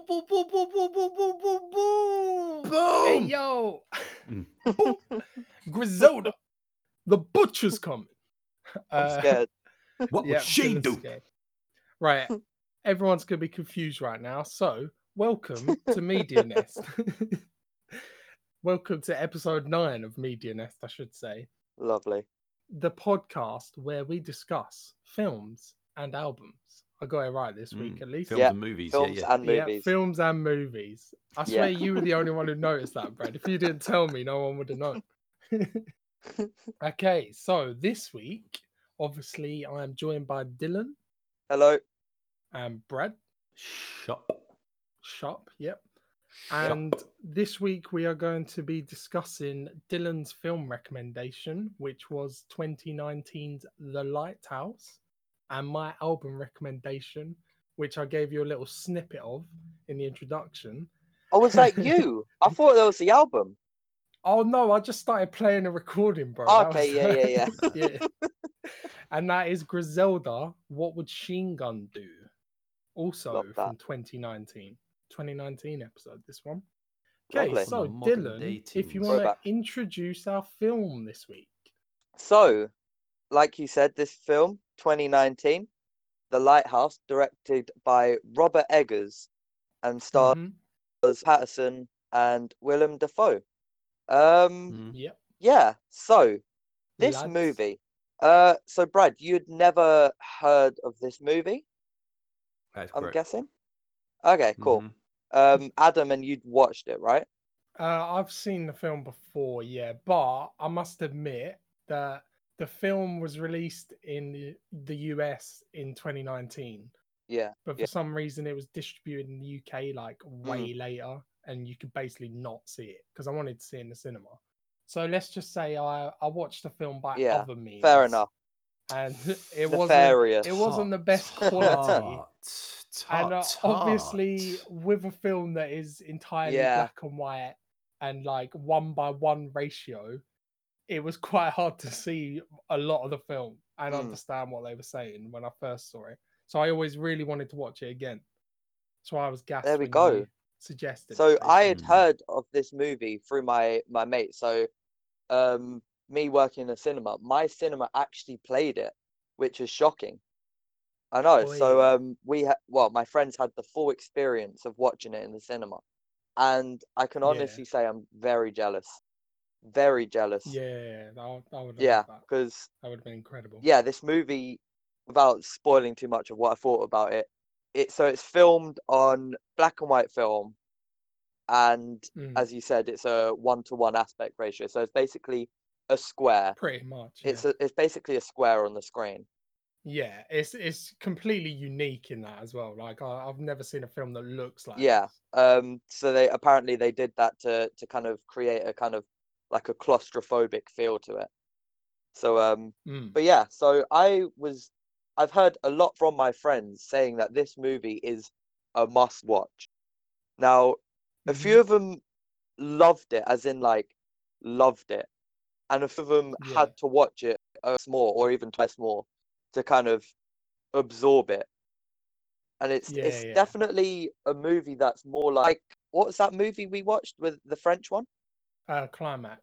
boom, boom, boom, boom, boom, boom, boom, boom, boom. Hey, yo. Boom. Griselda. The butcher's coming. I'm Uh, scared. What yeah, would Shane Dylan's do? scared. Right. Everyone's going to be confused right now. So, welcome to Media Nest. welcome to episode nine of Media Nest, I should say. Lovely. The podcast where we discuss films and albums. I got it right this week Mm, at least. Films Yeah, and movies. Films yeah, yeah. and movies. Yeah, films and movies. I Yeah. swear you were the only one who noticed that, Brad. If you didn't tell me, no one would have known. okay, so this week, obviously, I am joined by Dylan Hello. and Brad Shop. Shop. Yep. Shop. And this week we are going to be discussing Dylan's film recommendation, which was 2019's The Lighthouse, and my album recommendation, which I gave you a little snippet of in the introduction. Oh, was that you? I thought that was the album. Oh no, I just started playing a recording, bro. Oh, okay, was- yeah, yeah, yeah. And that is Griselda. What would Chine Gun do? Also from 2019. 2019 episode, this one. Okay, Lovely. so From the modern Dylan, if you want to introduce our film this week. So, like you said, this film, 2019, The Lighthouse, directed by Robert Eggers and stars Mhm, Pattinson and Willem Dafoe. Um, Mm, Yep. yeah, so this Lads. movie. Uh, so Brad, you'd never heard of this movie, That's I'm correct. guessing? Okay, cool. Mhm. Um, Adam, and you'd watched it, right? Uh, I've seen the film before, yeah, but I must admit that the film was released in the, the US in 2019. Yeah. but for Yeah. some reason it was distributed in the UK like Mm. way later, and you could basically not see it because I wanted to see it in the cinema. So let's just say I I watched the film by Yeah, other means. Fair enough. And it wasn't it wasn't the best quality. and uh, obviously with a film that is entirely Yeah. black and white and like one by one ratio, it was quite hard to see a lot of the film and Mm. understand what they were saying when I first saw it. So I always really wanted to watch it again. So I was gassed. There we go. Suggested. So I had. Mm. heard of this movie through my my mate. So, um, me working in a cinema, my cinema actually played it, which is shocking. I know. So, um, we had well, my friends had the full experience of watching it in the cinema, and I can Yeah. honestly say I'm very jealous, very jealous. Yeah, I, I would. Yeah, that. because that would have been incredible. yeah, this movie, without spoiling too much of what I thought about it, it so it's filmed on black and white film, and Mm, as you said, it's a one to one aspect ratio. So it's basically a square. pretty much. Yeah. It's a, it's basically a square on the screen. yeah, it's it's completely unique in that as well. Like I, I've never seen a film that looks like. Yeah. this. Um. So they apparently they did that to to kind of create a kind of like a claustrophobic feel to it. So um. Mm. But yeah. So I was. I've heard a lot from my friends saying that this movie is a must watch. Now, a Mhm. few of them loved it, as in like loved it, and a few of them Yeah. had to watch it once more or even twice more to kind of absorb it. And it's Yeah, it's yeah. definitely a movie that's more like what was that movie we watched with the French one? Uh, climax.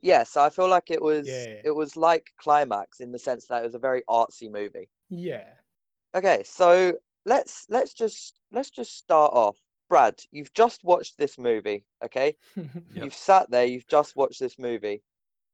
Yes, I feel like it was Yeah. it was like Climax in the sense that it was a very artsy movie. Yeah. Okay, so let's let's just let's just start off. Brad, you've just watched this movie, okay? Yep. You've sat there, you've just watched this movie.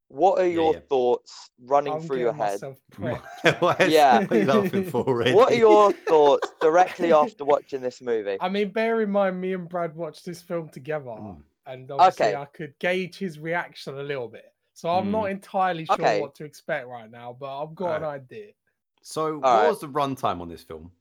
What are your yeah. thoughts running I'm through your head? myself prepped. What is- Yeah. What are you laughing for already? What are your thoughts directly after watching this movie? I mean, bear in mind, me and Brad watched this film together, Mm. And obviously Okay. I could gauge his reaction a little bit. So I'm not hmm. entirely sure Okay. what to expect right now, but I've got an idea. So, what Alright. was the runtime on this film?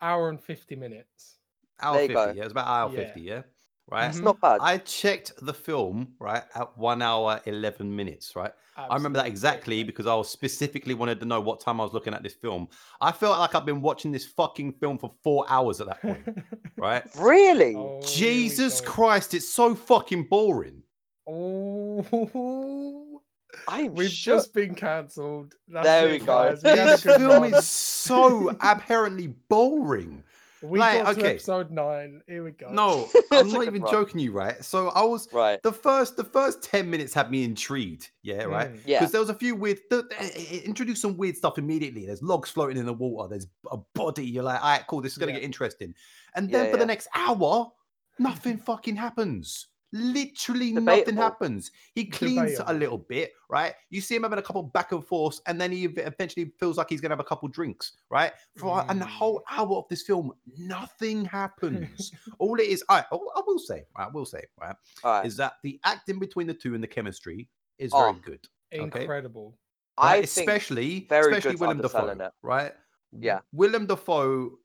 Hour and fifty minutes. Hour There you 50. go. Yeah, it was about hour Yeah. 50, yeah? Right? It's Mhm. not bad. I checked the film, right, at one hour, 11 minutes, right? I remember that exactly because I was specifically wanted to know what time I was looking at this film. I felt like I've been watching this fucking film for four hours at that point, right? Really? Oh, Jesus. Christ, it's so fucking boring. Oh, I'm we've shook. just been cancelled. There it, we go. guys. We had a This film is so apparently boring. We Like, got to okay. episode nine. Here we go. No, I'm not even run. joking you, right? So I was Right. the first the first 10 minutes had me intrigued, yeah, mm. right? Mm. Yeah. Because there was a few weird th- th- eh, it eh, eh, introduced some weird stuff immediately. There's logs floating in the water, there's a body. You're like, all right, cool, this is gonna Yeah. get interesting. And then Yeah, for the next hour, nothing fucking happens. Literally nothing happens. He cleans a little bit, right? You see him having a couple back and forths, and then he eventually feels like he's gonna have a couple drinks, right? For and the Mm. whole hour of this film, nothing happens. All it is, I, I will say, I will say, right, All right. is that the acting between the two and the chemistry is very Oh, good. Okay. Incredible. I right? think especially very especially good Willem Dafoe, it. right? Yeah. Willem Dafoe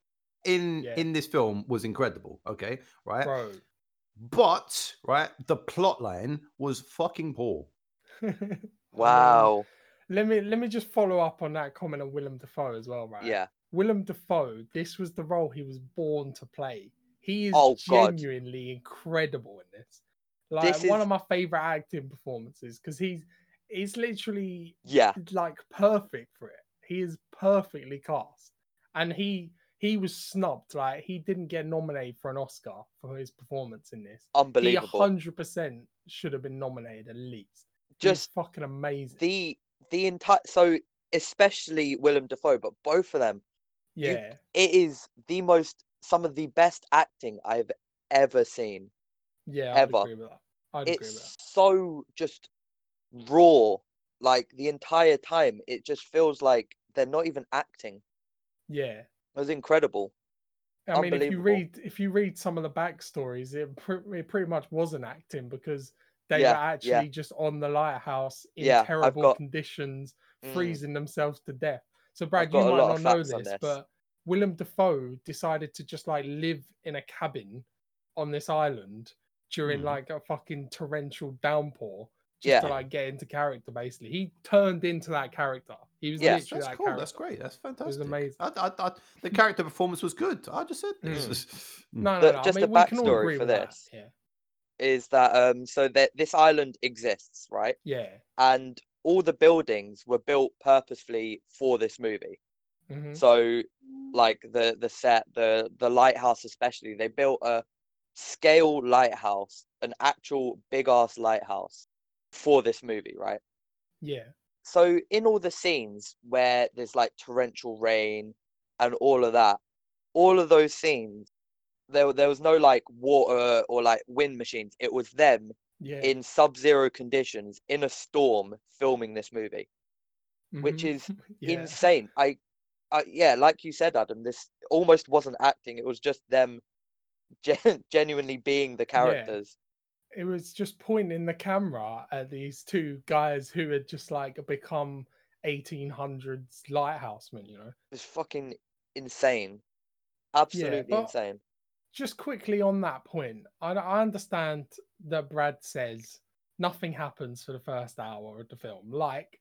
in Yeah. in this film was incredible. Okay, right? Bro. But right, the plot line was fucking poor. wow. Um, let me let me just follow up on that comment on Willem Dafoe as well, right? Yeah. Willem Dafoe, this was the role he was born to play. He is Oh, God. genuinely incredible in this. Like This one is- of my favorite acting performances because he's he's literally Yeah. like perfect for it. He is perfectly cast, and he he was snubbed. Like he didn't get nominated for an Oscar for his performance in this. Unbelievable. Hundred percent should have been nominated at least. Just fucking amazing. the the entire so especially Willem Dafoe, but both of them, you- yeah, it is the most some of the best acting I've ever seen. yeah, I'd ever. agree with that. I'd agree with that. It's so just raw, like the entire time. It just feels like they're not even acting. Yeah. It was incredible. I mean, if you read if you read some of the backstories, it, pr- it pretty much wasn't acting because they Yeah, were actually yeah. just on the lighthouse in Yeah, terrible got- conditions, Mm. freezing themselves to death. So, Brad, you might not know this, this. but Willem Dafoe decided to just like live in a cabin on this island during Mhm. like a fucking torrential downpour just Yeah. to like get into character. Basically, he turned into that character. He was Yeah. That's, literally that's that cool. character. That's great. That's fantastic. amazing. I, I, I, the character performance was good. I just said this. Mm. Mm. No, no, no. just I the mean, we can all backstory agree for with that. this. Yeah. Is that um so that this island exists, right? Yeah. And all the buildings were built purposefully for this movie. hmm So like the the set, the the lighthouse especially, they built a scale lighthouse, an actual big ass lighthouse for this movie, right? Yeah. So in all the scenes where there's like torrential rain and all of that, all of those scenes, there there was no like water or like wind machines. It was them Yeah. in sub-zero conditions in a storm filming this movie, which mhm. is yeah. insane. I, I yeah, like you said, Adam, this almost wasn't acting. It was just them gen- genuinely being the characters. It was just pointing the camera at these two guys who had just like become 1800s lighthousemen, you know. It's fucking insane. Absolutely but- insane. Just quickly on that point, I, I understand that Brad says nothing happens for the first hour of the film. Like,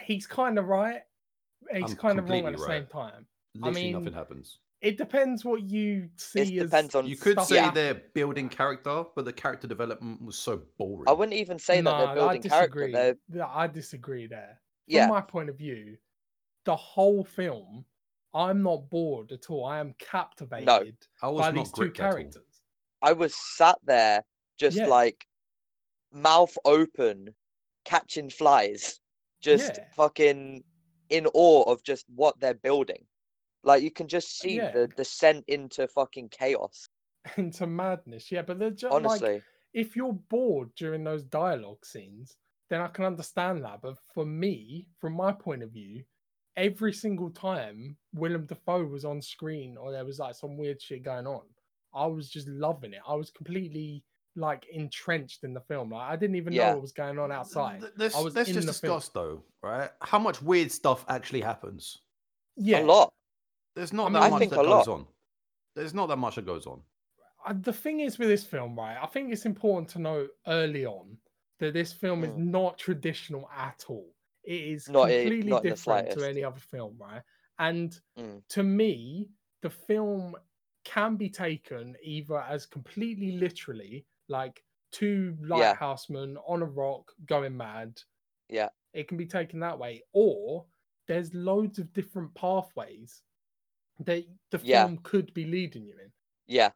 he's kind of right. He's I'm kind of wrong at the completely same time. Literally mean, nothing happens. It depends what you see It depends on You could stuff say yeah. they're building character, but the character development was so boring. I wouldn't even say that they're building I character. disagree. They're I disagree there. From yeah, my point of view, the whole film, I'm not bored at all. I am captivated no, I was by these two gripped at all. characters. I was sat there just Yeah. like mouth open, catching flies, just Yeah. fucking in awe of just what they're building. Like you can just uh, see Yeah. the descent into fucking chaos. into madness. Yeah, but they're just Honestly, like if you're bored during those dialogue scenes, then I can understand that. But for me, from my point of view, every single time Willem Dafoe was on screen or there was like some weird shit going on, I was just loving it. I was completely like entrenched in the film. Like I didn't even Yeah. know what was going on outside. Th- Let's, let's just the film. discuss though, right? How much weird stuff actually happens? Yeah, a lot. There's not I that mean- I much that goes lot. on. There's not that much that goes on. Uh, the thing is with this film, right? I think it's important to know early on that this film is not traditional at all. It is Mm. Not i- completely not different to any other film, right? And Mm. to me, the film can be taken either as completely literally, like two Yeah. lighthousemen on a rock going mad. Yeah. It can be taken that way, or there's loads of different pathways They the Yeah. film could be leading you in. Yeah.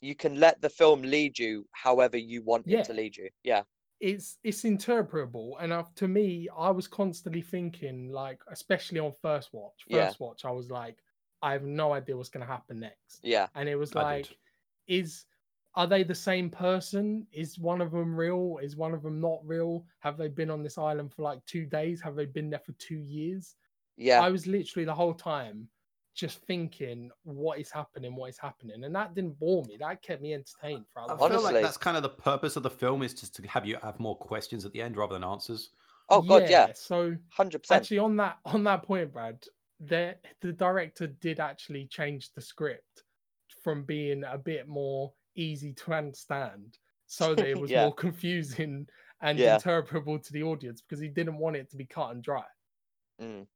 You can let the film lead you however you want Yeah. it to lead you. Yeah. It's it's interpretable, and uh, to me, I was constantly thinking, like, especially on first watch. Yeah. First watch, I was like, I have no idea what's going to happen next. Yeah. and it was like is are they the same person is one of them real is one of them not real have they been on this island for like two days have they been there for two years Yeah. i was literally the whole time just thinking what is happening what is happening and that didn't bore me that kept me entertained For I feel. Honestly- like that's kind of the purpose of the film is just to have you have more questions at the end rather than answers. oh god, yeah. so Hundred percent. actually on that on that point brad the the director did actually change the script from being a bit more easy to understand so that it was Yeah. more confusing and Yeah. interpretable to the audience because he didn't want it to be cut and dry Mm.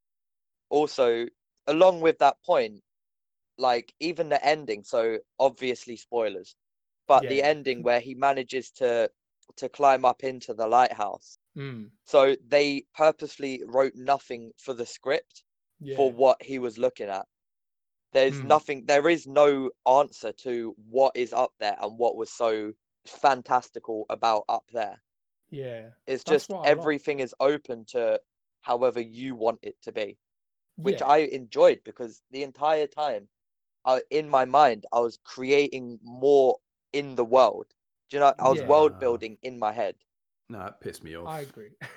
Also, along with that point, like even the ending, so obviously spoilers, but the ending where he manages to to climb up into the lighthouse. Mm, So they purposely wrote nothing for the script yeah for what he was looking at. There's Mm. nothing, there is no answer to what is up there and what was so fantastical about up there. yeah It's That's just I like. everything is open to however you want it to be, which yeah, I enjoyed because the entire time, uh, in my mind, I was creating more in the world. Do you know? I was Yeah. world building in my head. No, it pissed me off. I agree.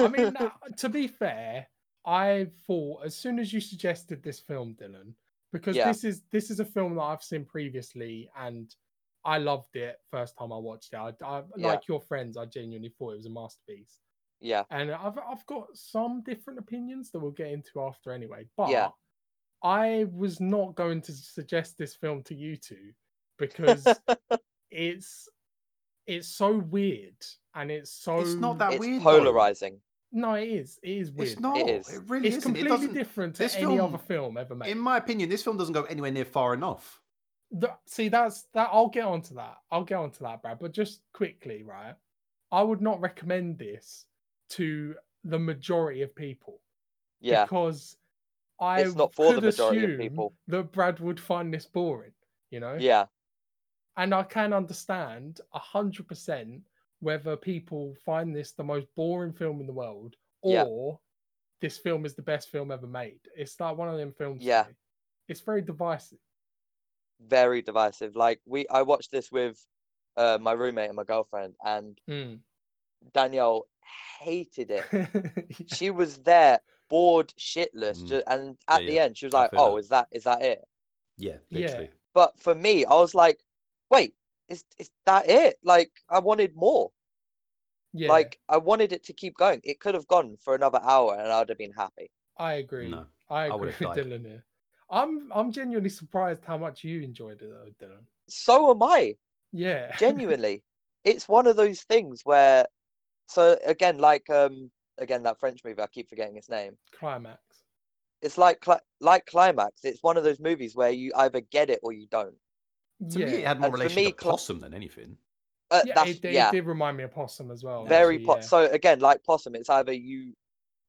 I mean, to be fair, I thought as soon as you suggested this film, Dylan, because Yeah. this is this is a film that I've seen previously, and I loved it first time I watched it. I, I Yeah. like your friends, I genuinely thought it was a masterpiece, yeah, and I've I've got some different opinions that we'll get into after anyway. But Yeah. I was not going to suggest this film to you two because it's it's so weird and it's so It's not that it's weird. though. polarizing. no, it is. It is weird. It's not. It It, is. really It's isn't. Completely doesn't. different to this any film- other film ever made. In my opinion, this film doesn't go anywhere near far enough. The- see, that's that. I'll get onto that. I'll get onto that, Brad. But just quickly, right? I would not recommend this to the majority of people Yeah, because I It's not for the could majority of assume people. that Brad would find this boring. You know. yeah, and I can understand a hundred percent whether people find this the most boring film in the world Yeah. or this film is the best film ever made. It's like one of them films. Yeah. It's very divisive. very divisive. Like we, I watched this with uh, my roommate and my girlfriend, and Mm. Danielle hated it. Yeah. She was there, bored shitless, Mm. ju- and Yeah, at the yeah, end, she was like, "Oh, that. is that is that it?" Yeah, Yeah. But for me, I was like, "Wait, is is that it?" Like I wanted more. yeah, Like I wanted it to keep going. It could have gone for another hour, and I'd have been happy. I agree. No, I I agree would've with died. Dylan here. I'm I'm genuinely surprised how much you enjoyed it though, Dylan. So am I. Yeah. Genuinely, it's one of those things where. So again, like um, again that French movie, I keep forgetting its name. Climax. It's like cli- like climax. It's one of those movies where you either get it or you don't. To yeah. me, it had more And for relation me, to Cl- Possum than anything. Uh, yeah, that's it, it yeah, did remind me of Possum as well. very actually, po- yeah. so again like possum it's either you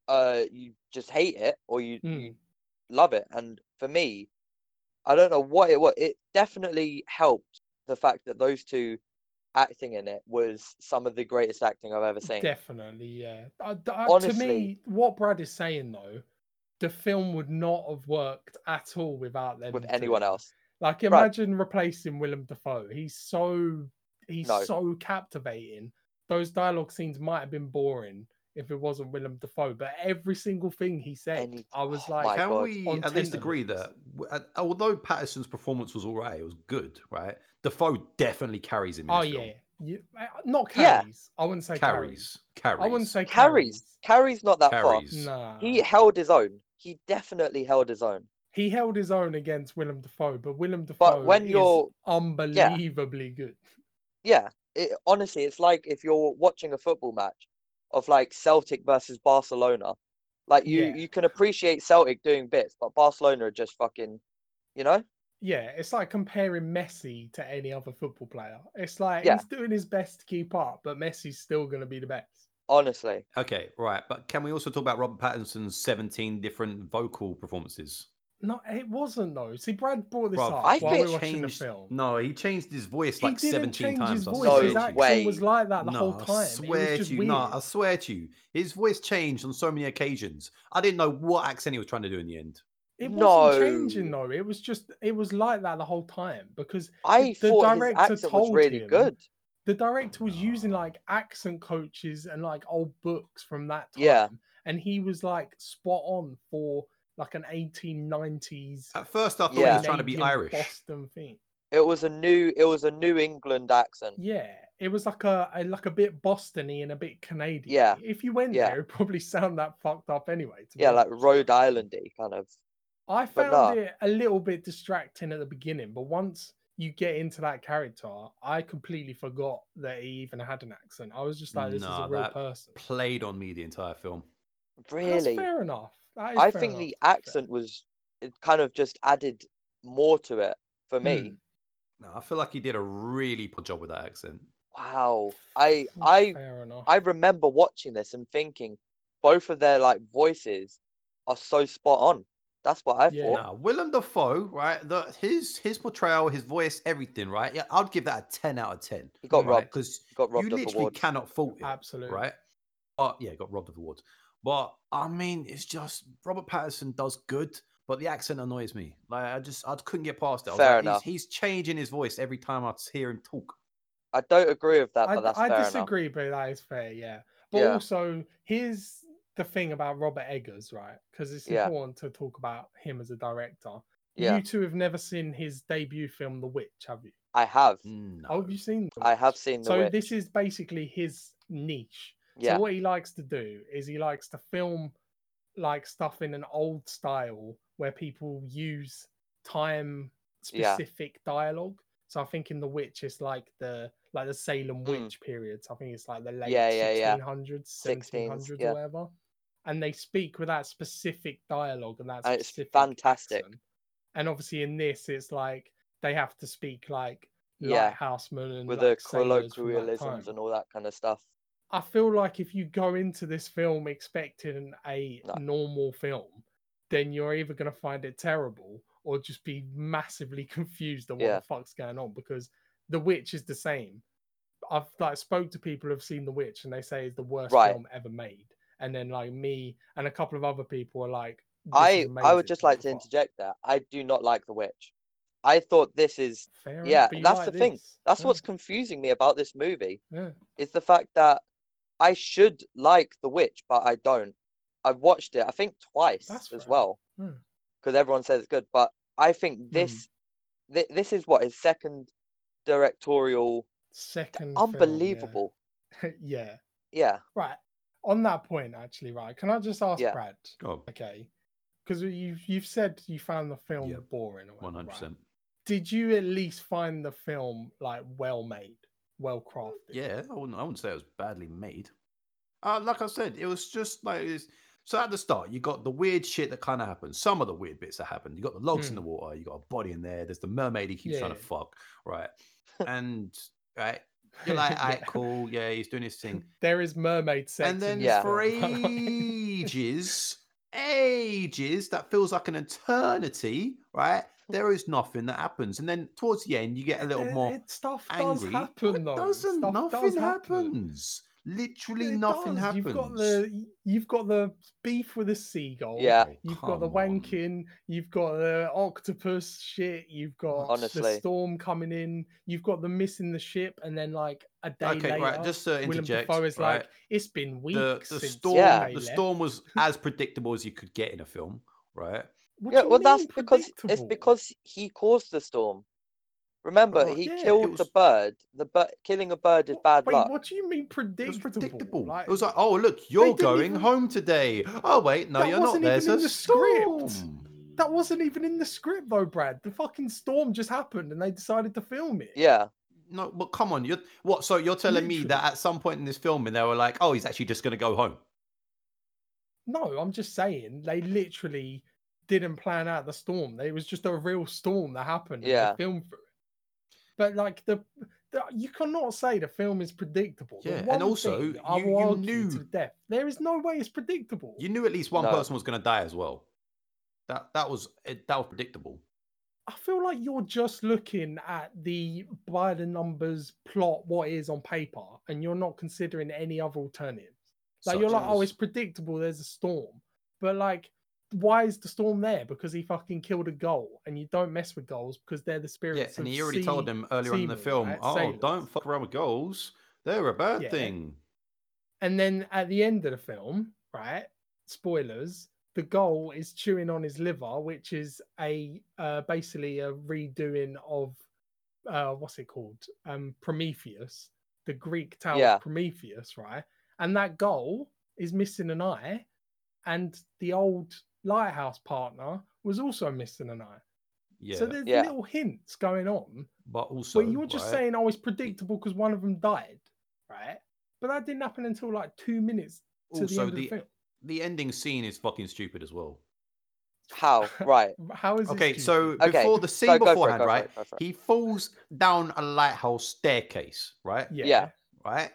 uh you just hate it or you, Mm. you love it and for me i don't know what it was it definitely helped the fact that those two acting in it was some of the greatest acting i've ever seen Definitely, yeah. Uh, uh, to Honestly. me, what Brad is saying though, the film would not have worked at all without them. with anyone else Like, imagine replacing Willem Dafoe. He's so he's No. so captivating. Those dialogue scenes might have been boring if it wasn't Willem Dafoe, but every single thing he said, Any- I was oh like, Can God. we On at least agree that uh, although Pattinson's performance was all right, it was good, right? Dafoe definitely carries him. In oh yeah, you, uh, not Yeah. carries. I wouldn't say carries. carries, carries. I wouldn't say carries carries not that far Nah. he held his own he definitely held his own he held his own against Willem Dafoe, but Willem Dafoe when is you're- unbelievably good. yeah it, honestly it's like if you're watching a football match of like celtic versus barcelona like you Yeah. you can appreciate celtic doing bits but barcelona are just fucking you know Yeah, it's like comparing Messi to any other football player. It's like Yeah. he's doing his best to keep up, but Messi's still going to be the best. honestly Okay, right. But can we also talk about Robert Pattinson's 17 different vocal performances? No, it wasn't though. See, Brad brought this Bruv, up I while we think- were watching the film. No, he changed his voice he like didn't 17 times. his I voice. swear his to No you. accent way. was like that the no, whole time. I swear to you. weird. No, I swear to you. His voice changed on so many occasions. I didn't know what accent he was trying to do in the end. It wasn't changing though. It was just it was like that the whole time because I the thought his director accent was told really him- good. the director was using like accent coaches and like old books from that time. Yeah. And he was like spot on for like an 1890s At first, I thought Yeah. he was trying to be Irish. Boston thing. It was a new it was a New England accent. Yeah, it was like a, a like a bit Bostony and a bit Canadian. Yeah, If you went yeah. there, it'd probably sound that fucked up anyway. to be Yeah, like honest. Rhode Islandy kind of. I found nah. it a little bit distracting at the beginning, but once you get into that character, I completely forgot that he even had an accent. I was just like, this is a real that person. Played on me the entire film. That's Really? fair enough. That is I think enough, the to be fair. accent was it kind of just added more to it for me. Hmm. No, I feel like he did a really good job with that accent. Wow. I I. I remember watching this and thinking both of their like voices are so spot on. That's what I Yeah. thought. Nah, Willem Dafoe, right? The his his portrayal, his voice, everything, right? Yeah, I'd give that a ten out of ten. He got Right, robbed. because you literally awards. cannot fault it, Absolutely. right? But yeah, got robbed of awards. But I mean, it's just Robert Pattinson does good, but the accent annoys me. Like I just I couldn't get past it. Fair like, enough. He's, he's changing his voice every time I hear him talk. I don't agree with that, I, but that's I fair enough. disagree, but that is fair, yeah. But Yeah. also, here's the thing about Robert Eggers, right? Because it's Yeah. important to talk about him as a director. Yeah, You two have never seen his debut film, The Witch, have you? I have. No. Oh, have you seen? The I have seen the So witch. this is basically his niche. Yeah. So what he likes to do is he likes to film like stuff in an old style where people use time Yeah. specific dialogue. So I think in The Witch it's like the like the Salem Mm. period. So I think it's like the late Yeah, yeah, yeah. 1600s, 16s, 1700s yeah. or whatever. And they speak with that specific dialogue and that's it's fantastic. accent. And obviously in this it's like they have to speak like Yeah, lighthousemen and with like the colloquialisms and all that kind of stuff. I feel like if you go into this film expecting a No. normal film, then you're either going to find it terrible or just be massively confused on what Yeah. the fuck's going on because The Witch is the same. I've like spoke to people who've seen The Witch and they say it's the worst Right. film ever made. And then like me and a couple of other people are like, I I would just like to interject that. I do not like The Witch. I thought this is Fair yeah, enough, but you that's like the thing. that's Yeah, what's confusing me about this movie yeah. is the fact that I should like The Witch, but I don't. I've watched it, I think twice That's as fair. well, Hmm. because everyone says it's good. But I think this, thi- this is what his second directorial. Second film, yeah. Unbelievable. yeah. Yeah, Right. On that point, actually, right? Can I just ask Yeah. Brad? Go on. Okay. Because you've you've said you found the film Yeah, boring. Or One whatever, hundred right? percent. Did you at least find the film like well made, well crafted? Yeah, I wouldn't. I wouldn't say it was badly made. Uh, like I said, it was just like it's, so. At the start, you got the weird shit that kind of happens. Some of the weird bits that happen. You got the logs in Hmm. the water. You got a body in there. There's the mermaid he keeps trying to fuck. Right, and right, you're like, Yeah. alright, cool. Yeah, he's doing his thing. There is mermaid sex. and then in Yeah. for ages, ages, that feels like an eternity. Right, there is nothing that happens, and then towards the end, you get a little It- more it- stuff angry. does happen It though. doesn't. Stuff nothing does happen. happens. Literally It nothing does. happens. You've got the you've got the beef with the seagull. Yeah. You've got the come on. wanking. You've got the octopus shit. You've got the storm coming in. You've got the missing the ship, and then like a day Okay, later, right. Just to Willem interject, Dafoe is right? like, "It's been weeks the the since storm. Yeah. The storm was as predictable as you could get in a film, right? What yeah. Well, that's because it's because he caused the storm. Remember, Oh, he yeah, it killed the bird. The bird killing a bird is bad Wait, luck. what do you mean It predictable? was predictable. Like, it was like, oh look, you're going even- home today. Oh wait, no, That you're not. wasn't There's even in a the script. storm. that wasn't even in the script though, Brad. The fucking storm just happened, and they decided to film it. Yeah. No, but come on, you're what? So you're telling me that at some point in this filming, they were like, oh, he's actually just going to go home. No, I'm just saying they literally didn't plan out the storm. It was just a real storm that happened. Yeah. they filmed through it. But like the, the you cannot say the film is predictable. Yeah, and also, you- will you knew- to death. There is no way it's predictable. You knew at least one No. person was going to die as well. That that was it, that was predictable. I feel like you're just looking at the by the numbers plot, what is on paper, and you're not considering any other alternatives. Like Such you're like, oh, it's predictable. There's a storm, but like, why is the storm there? Because he fucking killed a goal, and you don't mess with goals because they're the spirits. yeah, and of he already told sea- them earlier on in the film. Oh, Sailors." don't fuck around with goals. They're a bad Yeah. thing. And then at the end of the film, right? Spoilers. The goal is chewing on his liver, which is a uh, basically a redoing of uh, what's it called? Um, Prometheus, the Greek tower Yeah. of Prometheus, right? And that goal is missing an eye, and the old lighthouse partner was also missing an eye. Yeah, So there's Yeah. little hints going on but also but you're just right, saying, oh, it's predictable because one of them died, right? But that didn't happen until like two minutes to the also end of the the film. the ending scene is fucking stupid as well. How? Right. How is it Okay, so stupid? Okay, before the scene go- go for it, beforehand, right? it, go for it. He falls down a lighthouse staircase, right? yeah, yeah. Right?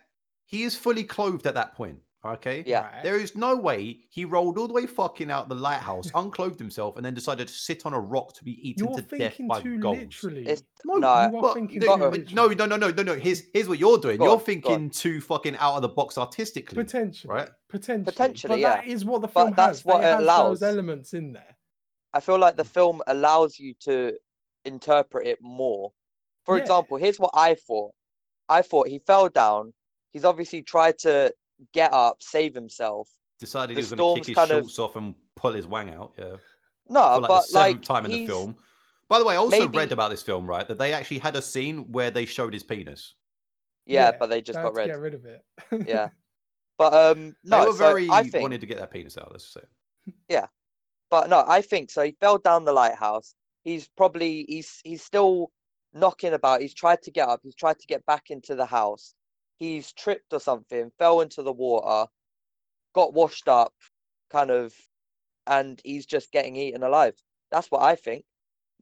He is fully clothed at that point. Okay. Yeah. right. There is no way he rolled all the way fucking out the lighthouse, unclothed himself, and then decided to sit on a rock to be eaten You're to death by too gulls. literally. It's No, No, you are but thinking the- too no, but no, literally. no, no, no, no, no. Here's here's what you're doing. Go you're on, go thinking on. too fucking out of the box artistically. Potentially, right? Potentially, Potentially, but yeah. that is what the But film that's has. what They it have allows. those elements in there. I feel like the film allows you to interpret it more. For Yeah. example, here's what I thought. I thought he fell down. He's obviously tried to get up, save himself. Decided the he was going to kick storm's his kind of- shorts off and pull his wang out. Yeah. No, for like the but seventh like time in the film. By the way, I also maybe- read about this film, right? That they actually had a scene where they showed his penis. Yeah, Yeah, but they just got rid. get rid of it. Yeah. But um, no, they were so very I think wanted to get that penis out. Let's just say. Yeah. But no, I think so. He fell down the lighthouse. He's probably he's he's still knocking about. He's tried to get up. He's tried to get back into the house. He's tripped or something, fell into the water, got washed up, kind of, and he's just getting eaten alive. That's what I think.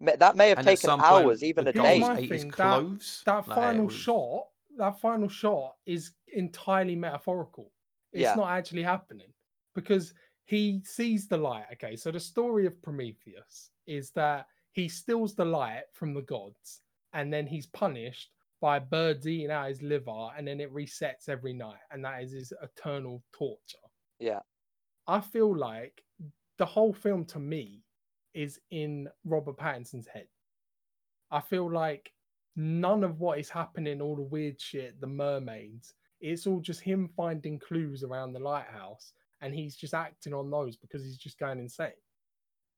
That may have And taken some point, hours, even a day. my his thing, clothes. that Like, final was- shot, that final shot is entirely metaphorical. It's Yeah. not actually happening because he sees the light. Okay, so the story of Prometheus is that he steals the light from the gods and then he's punished by birds eating out his liver and then it resets every night and that is his eternal torture. Yeah. I feel like the whole film to me is in Robert Pattinson's head. I feel like none of what is happening, all the weird shit, the mermaids, it's all just him finding clues around the lighthouse and he's just acting on those because he's just going insane.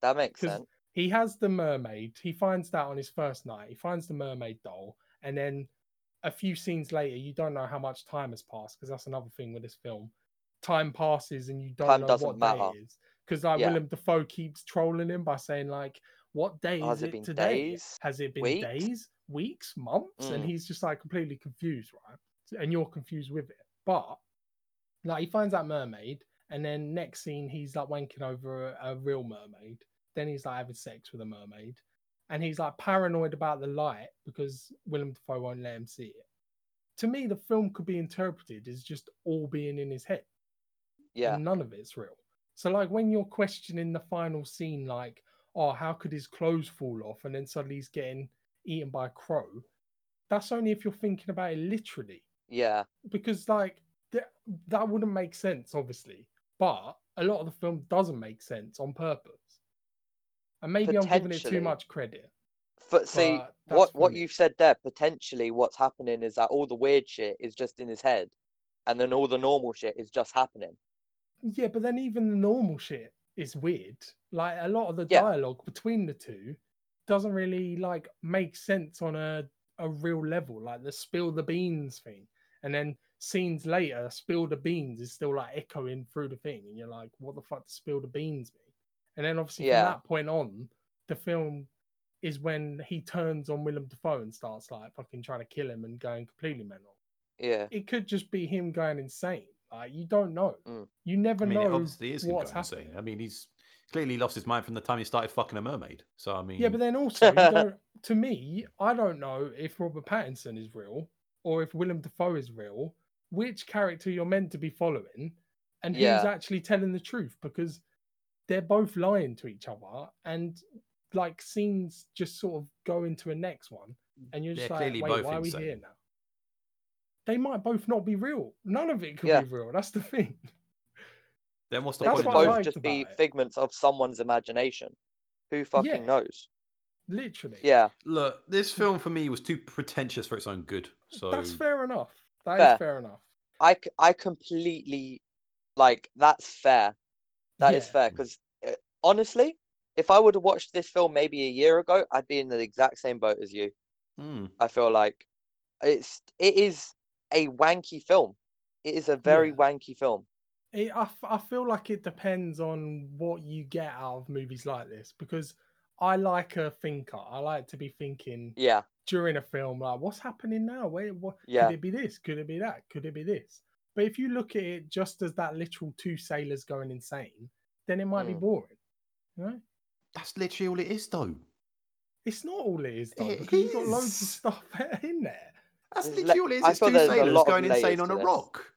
That makes sense. He has the mermaid, he finds that on his first night, he finds the mermaid doll, and then a few scenes later, you don't know how much time has passed because that's another thing with this film. Time passes and you don't Time know what matter. day it is. Because like Yeah. Willem Dafoe keeps trolling him by saying, like, what day Has is it it been today? days? Has it been Weeks? days, weeks, months? And Mm. he's just like completely confused, right? And you're confused with it. But like he finds that mermaid, and then next scene he's like wanking over a, a real mermaid. Then he's like having sex with a mermaid, and he's like paranoid about the light because Willem Dafoe won't let him see it. To me, the film could be interpreted as just all being in his head Yeah. none of it's real. So like when you're questioning the final scene, like, oh, how could his clothes fall off and then suddenly he's getting eaten by a crow? That's only if you're thinking about it literally, Yeah. because like th- that wouldn't make sense, obviously. But a lot of the film doesn't make sense on purpose, and maybe I'm giving it too much credit. But see, But what what you've said there, potentially what's happening is that all the weird shit is just in his head, and then all the normal shit is just happening. Yeah, but then even the normal shit is weird. Like a lot of the Yeah. dialogue between the two doesn't really like make sense on a a real level. Like the spill the beans thing, and then scenes later, spill the beans is still like echoing through the thing, and you're like, what the fuck does spill the beans mean? And then obviously Yeah. from that point on, the film is when he turns on Willem Dafoe and starts like fucking trying to kill him and going completely mental Yeah. it could just be him going insane. Like you don't know. Mm. You never I mean, know obviously is going what's insane. happening. I mean, he's clearly lost his mind from the time he started fucking a mermaid. So I mean, Yeah, but then also, to me, I don't know if Robert Pattinson is real or if Willem Dafoe is real. Which character you're meant to be following, and who's actually telling the truth? Because they're both lying to each other, and like scenes just sort of go into a next one, and you're just They're like, clearly wait, both why are we here now? They might both not be real. None of it could Yeah. be real. That's the thing. Then what's the They That's could point? both just be it. figments of someone's imagination. Who fucking Yeah. knows? Literally. Yeah, Look, this film for me was too pretentious for its own good. So That's fair enough. That is Fair. fair enough. I completely like that's fair. That is Yeah. fair because honestly, if I would have watched this film maybe a year ago, I'd be in the exact same boat as you. Hmm. I feel like it's it is a wanky film. It is a very Yeah. wanky film. It, I, f- I feel like it depends on what you get out of movies like this because I like a thinker. I like to be thinking Yeah, during a film, like, what's happening now? Wait, what Yeah. could it be this? Could it be that? Could it be this? But if you look at it just as that literal two sailors going insane, then it might be Mm. boring. You know? That's literally all it is, though. It's not all it is though, It because you've got loads of stuff in there. That's literally all it is. I It's two sailors going insane on a this. rock.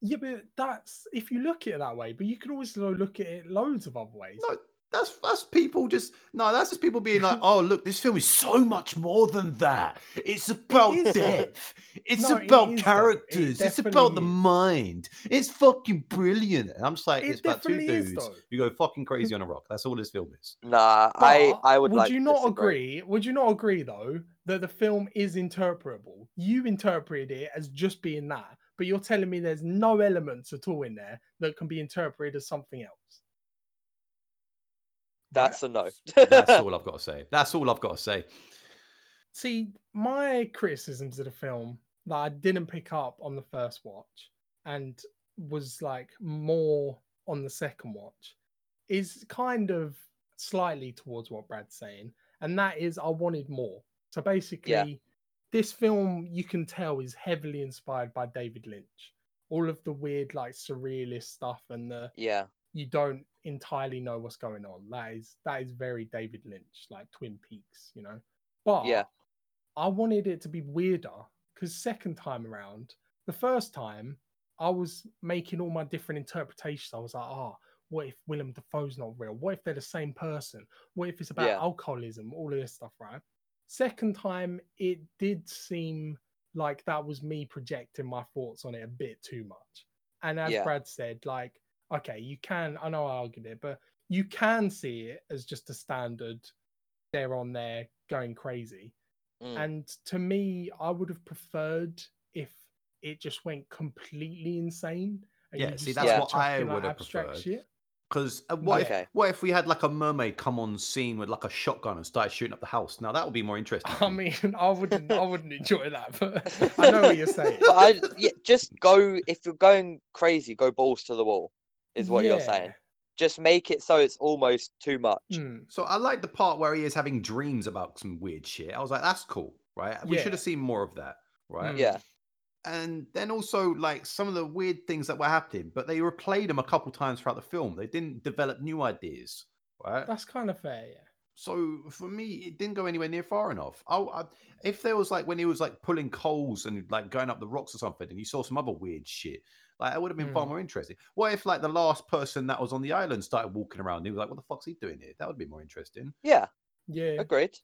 Yeah, but that's if you look at it that way, but you can also look at it loads of other ways. No, that's that's people just no. That's just people being like, oh look, this film is so much more than that. It's about is, though. depth. It's No, about is, though. It characters. It's about the is. mind. It's fucking brilliant. And I'm just like, It it's about two definitely is, dudes though. who go fucking crazy on a rock. That's all this film is. nah, I But I would, like you not disagree. agree? Would you not agree though that the film is interpretable? You interpreted it as just being that, but you're telling me there's no elements at all in there that can be interpreted as something else. That's a no. That's all I've got to say. That's all I've got to say. See, my criticisms of the film that I didn't pick up on the first watch and was like more on the second watch is kind of slightly towards what Brad's saying, and that is I wanted more. So basically, this film you can tell is heavily inspired by David Lynch. All of the weird, like surrealist stuff, and the yeah, you don't entirely know what's going on. That is that is very David Lynch, like Twin Peaks, you know. But Yeah. I wanted it to be weirder because second time around, the first time I was making all my different interpretations. I was like, oh, what if Willem Dafoe's not real? What if they're the same person? What if it's about Yeah. alcoholism? All of this stuff, right? Second time, it did seem like that was me projecting my thoughts on it a bit too much. And as Yeah. Brad said, like, okay, you can, I know I argued it, but you can see it as just a standard, they're on there going crazy. Mm. And to me, I would have preferred if it just went completely insane. Yeah, see, that's started what I would have abstract preferred. shit. Because uh, what Okay. if what if we had like a mermaid come on scene with like a shotgun and started shooting up the house? Now that would be more interesting. I mean, I wouldn't, I wouldn't enjoy that, but I know what you're saying. but I yeah, just go if you're going crazy, go balls to the wall, is what you're saying. Just make it so it's almost too much. Hmm. So I like the part where he is having dreams about some weird shit. I was like, that's cool, right? We should have seen more of that, right? Mm. Yeah, And then also like some of the weird things that were happening, but they replayed them a couple times throughout the film. They didn't develop new ideas, right? That's kind of fair, yeah. So for me, it didn't go anywhere near far enough. I, I, if there was like when he was like pulling coals and like going up the rocks or something, and you saw some other weird shit, like that would have been far Mm. more interesting. What if like the last person that was on the island started walking around? And he was like, "What the fuck's he doing here?" That would be more interesting. yeah, Yeah. agreed.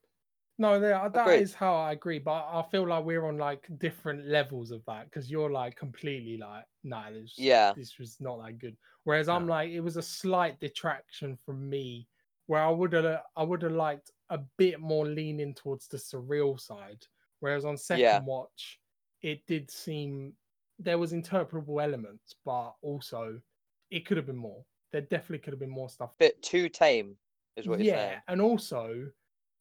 No, there, that Agreed. is how I agree, but I feel like we're on like different levels of that because you're like completely like, nah, this, Yeah. this was not that good. Whereas I'm like, it was a slight detraction from me, where I would have, I would have liked a bit more leaning towards the surreal side. Whereas on second Yeah. watch, it did seem there was interpretable elements, but also it could have been more. There definitely could have been more stuff Bit too tame, is what you're yeah, saying. and also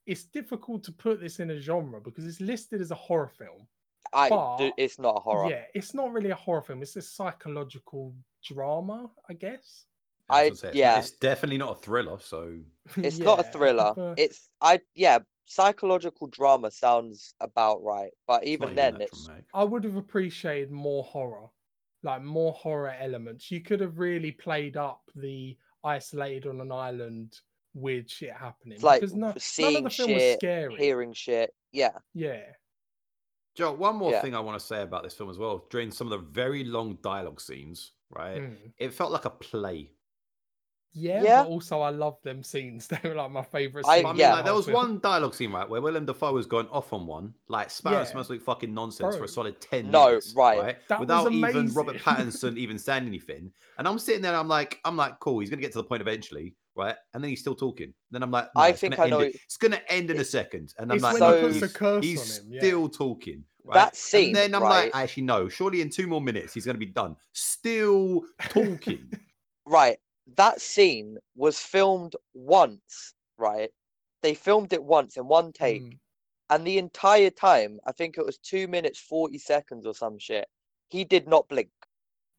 it's difficult to put this in a genre because it's listed as a horror film. I but- do, it's not a horror. Yeah, it's not really a horror film. It's a psychological drama, I guess. I, I- was gonna say, it's yeah. it's definitely not a thriller. So It's not a thriller. but- It's I yeah, psychological drama sounds about right, but even not then, that it's dramatic. I would have appreciated more horror, like more horror elements. You could have really played up the isolated on an island weird shit happening it's like because no, none seeing of the film was shit, scary. hearing shit. Yeah, Yeah, Joe, one more Yeah. thing I want to say about this film as well. During some of the very long dialogue scenes, right? mm, It felt like a play. Yeah, Yeah. but also I love them scenes. They were like my favorite. I- scenes I in mean, yeah. like, there was one dialogue scene, right, where Willem Dafoe was going off on one, like spouting Yeah. smells like fucking nonsense for a solid 10 No, minutes. No, right. That was Without even Robert. Pattinson even saying anything. And I'm sitting there, and I'm like, I'm like, cool, he's gonna get to the point eventually, right? And then he's still talking. Then I'm like, no, I think I know it- It's gonna end in a second. And I'm It's like, when So- he's, the curse he's on him. Yeah. still talking. Right? That scene, and then I'm right? like, actually, no, surely in two more minutes he's gonna be done. Still talking. Right. That scene was filmed once, right? They filmed it once in one take, Mm, and the entire time, I think it was two minutes, 40 seconds or some shit, he did not blink.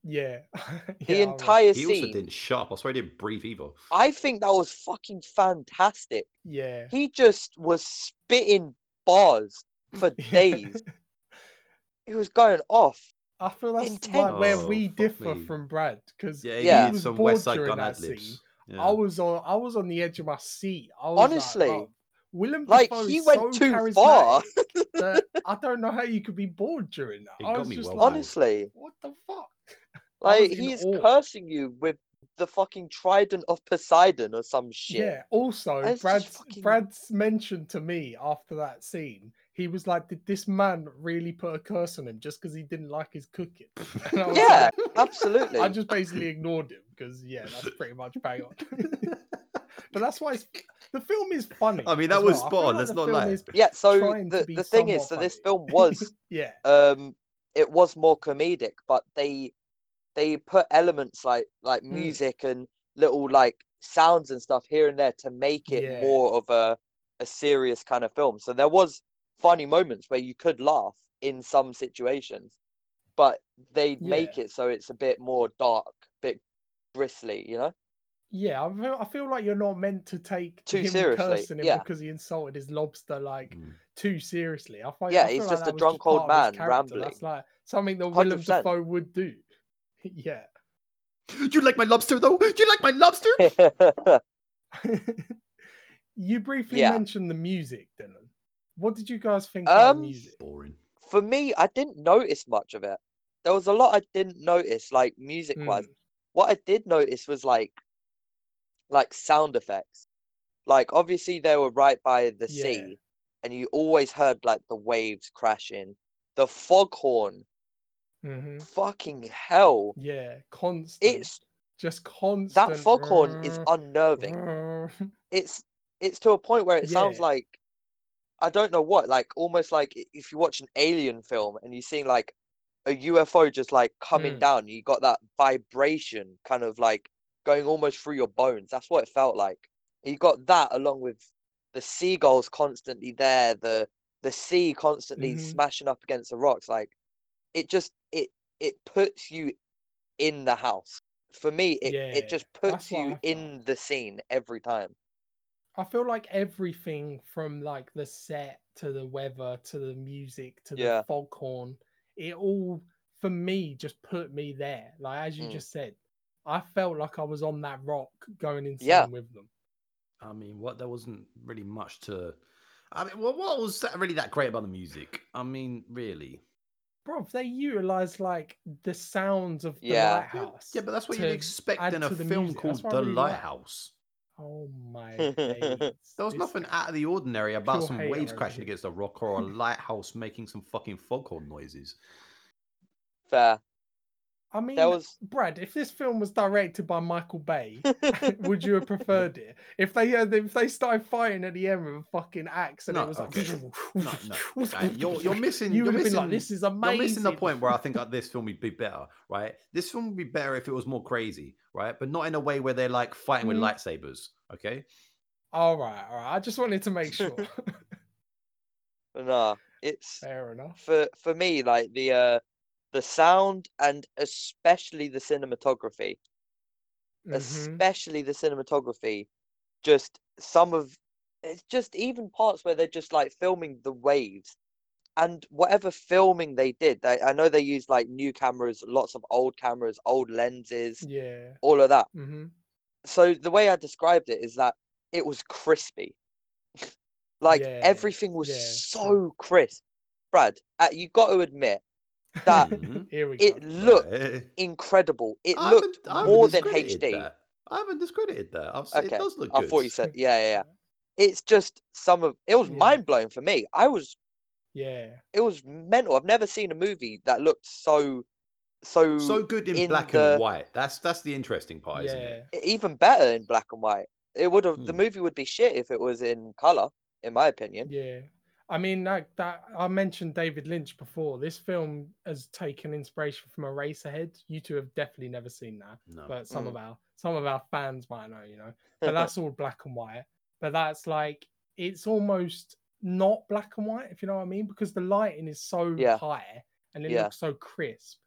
yeah. The Yeah, I entire he also didn't shut up. I swear he didn't breathe either. I think that was fucking fantastic. Yeah. He just was spitting bars for days. He was going off. I feel that's Intense. like where Oh, we fuck differ me. from Brad because Yeah, Yeah. he he was some bored West Side during Gun that ad libs. scene. I was on I was on the edge of my seat. I was Honestly. like, "Bruv, Willem Like, Dafoe he is went so too far." I don't know how you could be bored during that. It I was just well like. Honestly, what the fuck? Like he's awe. cursing you with the fucking trident of Poseidon or some shit. Yeah. Also, It's Brad's fucking- Brad's mentioned to me after that scene. He was like, "Did this man really put a curse on him just because he didn't like his cooking?" And I Yeah, like- absolutely. I just basically ignored him because yeah, that's pretty much bang on. but that's why it's, the film is funny. I mean, that was well. I spot feel on, like not film lie. is- Yeah, so the, the thing is, so somewhat this film was yeah, um it was more comedic, but they they put elements like like Mm. music and little like sounds and stuff here and there to make it Yeah. more of a a serious kind of film. So there was funny moments where you could laugh in some situations, but they make it so it's a bit more dark, bit bristly, you know? yeah. I feel, I feel like you're not meant to take Too him seriously, cursing him yeah. because he insulted his lobster like Mm. too seriously. I find, Yeah, I he's feel just a that was drunk old part of his man rambling. That's like something that Willem 100%. Dafoe would do. yeah. Do you like my lobster though? Do you like my lobster? you briefly Yeah. mentioned the music, Dylan. What did you guys think of the Um, music? Boring. For me, I didn't notice much of it. There was a lot I didn't notice, like music wise. Mm, what I did notice was like like sound effects. Like obviously they were right by the Yeah. sea and you always heard like the waves crashing. The foghorn, mhm. fucking hell. Yeah, constant. It's just constant. that foghorn is unnerving. It's it's to a point where it sounds like I don't know what, like almost like if you watch an alien film and you see like a UFO just like coming Mm. down, you got that vibration kind of like going almost through your bones. That's what it felt like. You got that along with the seagulls constantly there, the the sea constantly Mhm. smashing up against the rocks. Like it just it it puts you in the house. For me, it, it just puts you in the scene every time. I feel like everything from like the set to the weather to the music to the Yeah. foghorn, it all for me just put me there. Like as you Mm. just said, I felt like I was on that rock going insane Yeah. with them. I mean, what there wasn't really much to. I mean, what, what was that really that great about the music? I mean, really. Bro, they utilized like the sounds of the Yeah. Yeah, lighthouse. yeah, but that's what you'd expect in a film music. called That's what I The really like. Lighthouse. Oh my days. There was This nothing out of the ordinary about Pure some hater waves over crashing against a rock or a lighthouse making some fucking foghorn noises. Fair. I mean, There was Brad, if this film was directed by Michael Bay, would you have preferred it? If they had, if they started fighting at the end with a fucking axe and No, it was like, okay. No, no, okay, you're you're missing. you you're would have missing, been like, this is amazing. You're missing the point where I think that this film would be better, right? This film would be better if it was more crazy, right? But not in a way where they're like fighting with Mhm. lightsabers. Okay. All right, all right. I just wanted to make sure. nah. It's Fair enough. for for me like the uh the sound and especially the cinematography. Mhm. Especially the cinematography. Just some of it's just even parts where they're just like filming the waves. And whatever filming they did, they, I know they used like new cameras, lots of old cameras, old lenses, Yeah. all of that. hmm so the way I described it is that it was crispy. like Yeah, everything was yeah, so crisp. Brad, uh, you got to admit that Mhm. Here we it go. looked incredible. It I looked haven't- I haven't more than HD. that. I haven't discredited that. I've, okay. It does look I good. thought you said, yeah, yeah, yeah. It's just some of it was Yeah. mind blowing for me. I was, Yeah. it was mental. I've never seen a movie that looked so, so, so good in, in black the- and white. That's that's the interesting part, isn't Yeah. it? even better in black and white. It would have the Hmm. movie would be shit if it was in color, in my opinion. Yeah. I mean that that I mentioned David Lynch before. This film has taken inspiration from Eraserhead. You two have definitely never seen that, No. but some Mm. of our some of our fans might know, you know. But that's all black and white. But that's like it's almost not black and white, if you know what I mean, because the lighting is so Yeah. high and it Yeah. looks so crisp.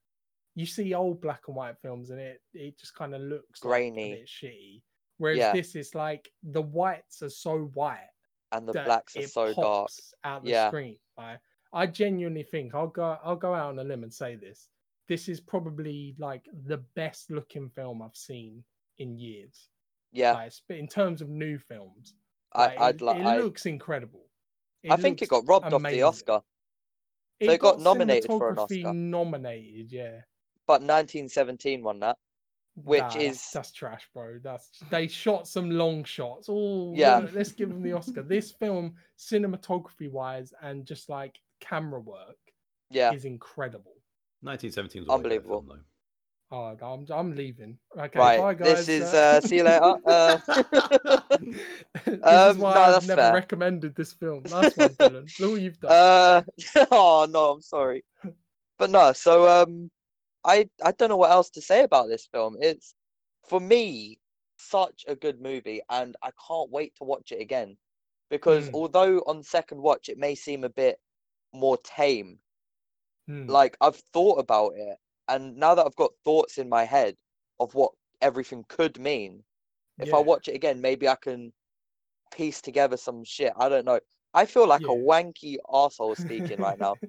You see old black and white films and it it just kind of looks Grainy. like a bit shitty. Whereas Yeah. this is like the whites are so white and the blacks are so dark. out the Yeah. screen. I genuinely think I'll go I'll go out on a limb and say this. This is probably like the best looking film I've seen in years. Yeah, Like, in terms of new films, I, like, I'd it, like. it I, looks incredible. I think it got robbed off the. Oscar, So it got nominated for an Oscar. Nominated, yeah. but 1917 won that. Which Nah, is- that's trash, bro. That's they shot some long shots. Oh, Yeah. yeah. Let's give them the Oscar. this film, cinematography wise, and just like camera work, Yeah, is incredible. 1917 was a way better Unbelievable. film, though. Oh, I'm I'm leaving. Okay, right. bye guys. this is uh, see you later. Uh, this is Um, why no, I've that's never fair. recommended this film. Nice one, Dylan. Look what you've done. uh, oh no, I'm sorry, but no. So um, I I don't know what else to say about this film. It's for me such a good movie, and I can't wait to watch it again. Because Mm. although on second watch it may seem a bit more tame, Hmm. like I've thought about it, and now that I've got thoughts in my head of what everything could mean, if I watch it again, maybe I can piece together some shit. I don't know. I feel like a wanky asshole speaking right now.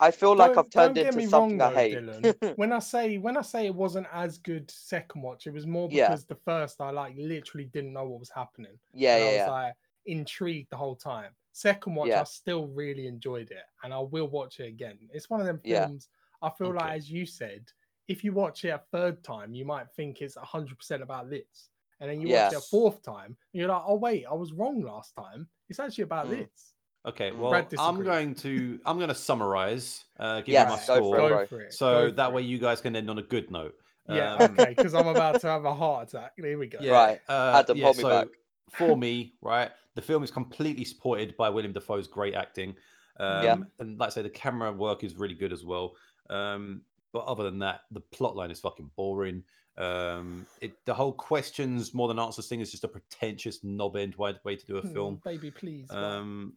I feel like I've turned into something wrong, I hate. Dylan. when I say when I say it wasn't as good second watch, it was more Yeah. because the first I like literally didn't know what was happening. yeah, and I yeah, was yeah. like intrigued the whole time. Second watch, Yeah. I still really enjoyed it, and I will watch it again. It's one of them Yeah. films. I feel like, as you said, if you watch it a third time, you might think it's hundred percent about this, and then you watch it a fourth time, and you're like, "Oh wait, I was wrong last time. It's actually about Mm. this." Okay, well, I'm going to I'm going to summarize, uh, give Yes, you my go for score, it, Go for it. so go that way you guys can end on a good note. Yeah, Um, okay, because I'm about to have a heart attack. Here we go. Yeah, Right, uh, Adam, yeah, hold me so back. for me, right, the film is completely supported by William Dafoe's great acting. Um, Yeah. And like I say, the camera work is really good as well. Um, but other than that, the plot line is fucking boring. Um, it the whole questions more than answers thing is just a pretentious knob end way, way to do a Hmm, film. baby, please. why? Um,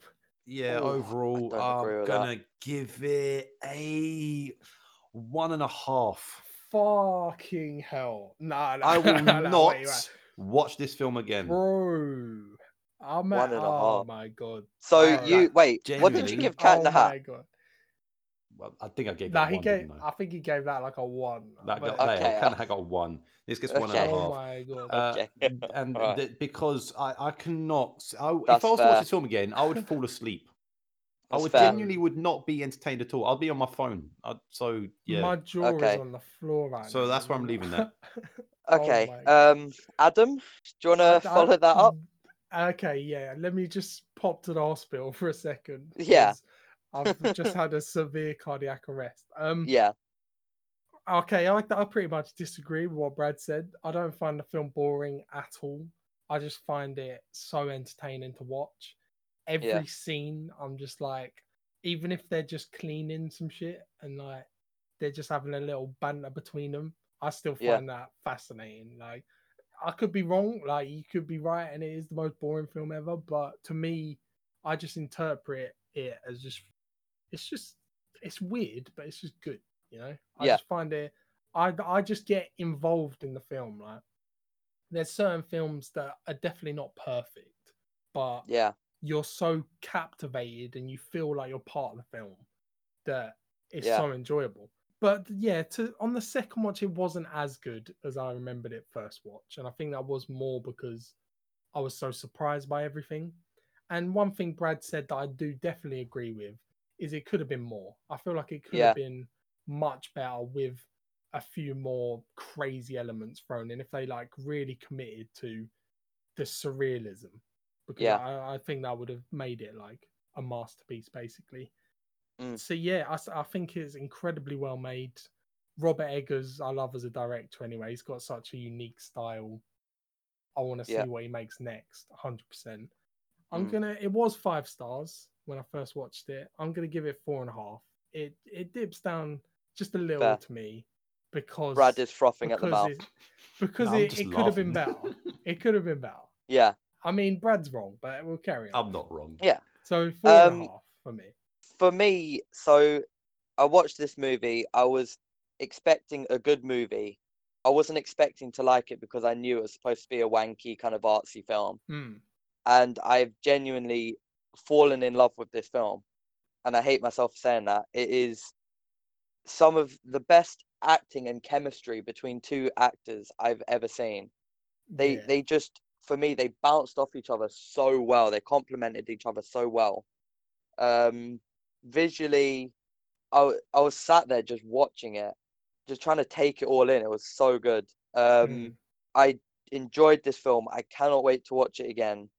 yeah, Ooh, overall, I'm gonna give it a one and a half. Fucking hell! Nah, nah I will nah, nah, not wait, wait. watch this film again. bro. I'm at, One and a oh half. my god. So Oh, you like, wait, what did you give Cat in oh the Hat? my god. Well, I think I gave Nah, that he one. gave. didn't I? I think he gave that like a one. That but- got, Okay, okay, uh, I got one. This gets one and a okay. half. oh my god. Uh, Okay. and Alright. th- because I, I cannot, I, if I That's was to watch this film again, I would fall asleep. I would fair. genuinely would not be entertained at all. I'll be on my phone. I, so yeah, My jaw Okay. is on the floor right So now. that's where I'm leaving that. Oh Okay. my God. um, Adam, do you want I- to I- follow that up? Okay, yeah. Let me just pop to the hospital for a second. Yeah. I've just had a severe cardiac arrest. Um, Yeah. okay, I, I pretty much disagree with what Brad said. I don't find the film boring at all. I just find it so entertaining to watch. Every Yeah. scene, I'm just like, even if they're just cleaning some shit and like they're just having a little banter between them, I still find Yeah. that fascinating. Like, I could be wrong, like, you could be right, and it is the most boring film ever, but to me, I just interpret it as just, it's just, it's weird, but it's just good, you know? I Yeah. just find it, I, I just get involved in the film. Like, there's certain films that are definitely not perfect, but Yeah. you're so captivated and you feel like you're part of the film that it's Yeah. so enjoyable. But yeah, to on the second watch, it wasn't as good as I remembered it first watch, and I think that was more because I was so surprised by everything. And one thing Brad said that I do definitely agree with is it could have been more. I feel like it could Yeah. have been much better with a few more crazy elements thrown in if they like really committed to the surrealism. Because Yeah. I, I think that would have made it like a masterpiece, basically. Mm. So yeah, I, I think it's incredibly well made. Robert Eggers, I love as a director anyway. He's got such a unique style. I want to see Yeah. what he makes next, 100%. I'm Mm. gonna. It was five stars when I first watched it. I'm gonna give it four and a half. It it dips down just a little Fair. to me because Brad is frothing at the mouth. it, because No, it, it could have been laughing. better. It could have been better. Yeah. I mean, Brad's wrong, but we'll carry on. I'm not wrong. Yeah. So four and a Um, half for me. For me, so I watched this movie. I was expecting a good movie. I wasn't expecting to like it because I knew it was supposed to be a wanky kind of artsy film. Hmm. and I've genuinely fallen in love with this film. And I hate myself for saying that. It is some of the best acting and chemistry between two actors I've ever seen. They Yeah. they just for me they bounced off each other so well. They complemented each other so well. Um visually I was sat there just watching it, just trying to take it all in. It was so good. Um Hmm. I enjoyed this film. I cannot wait to watch it again.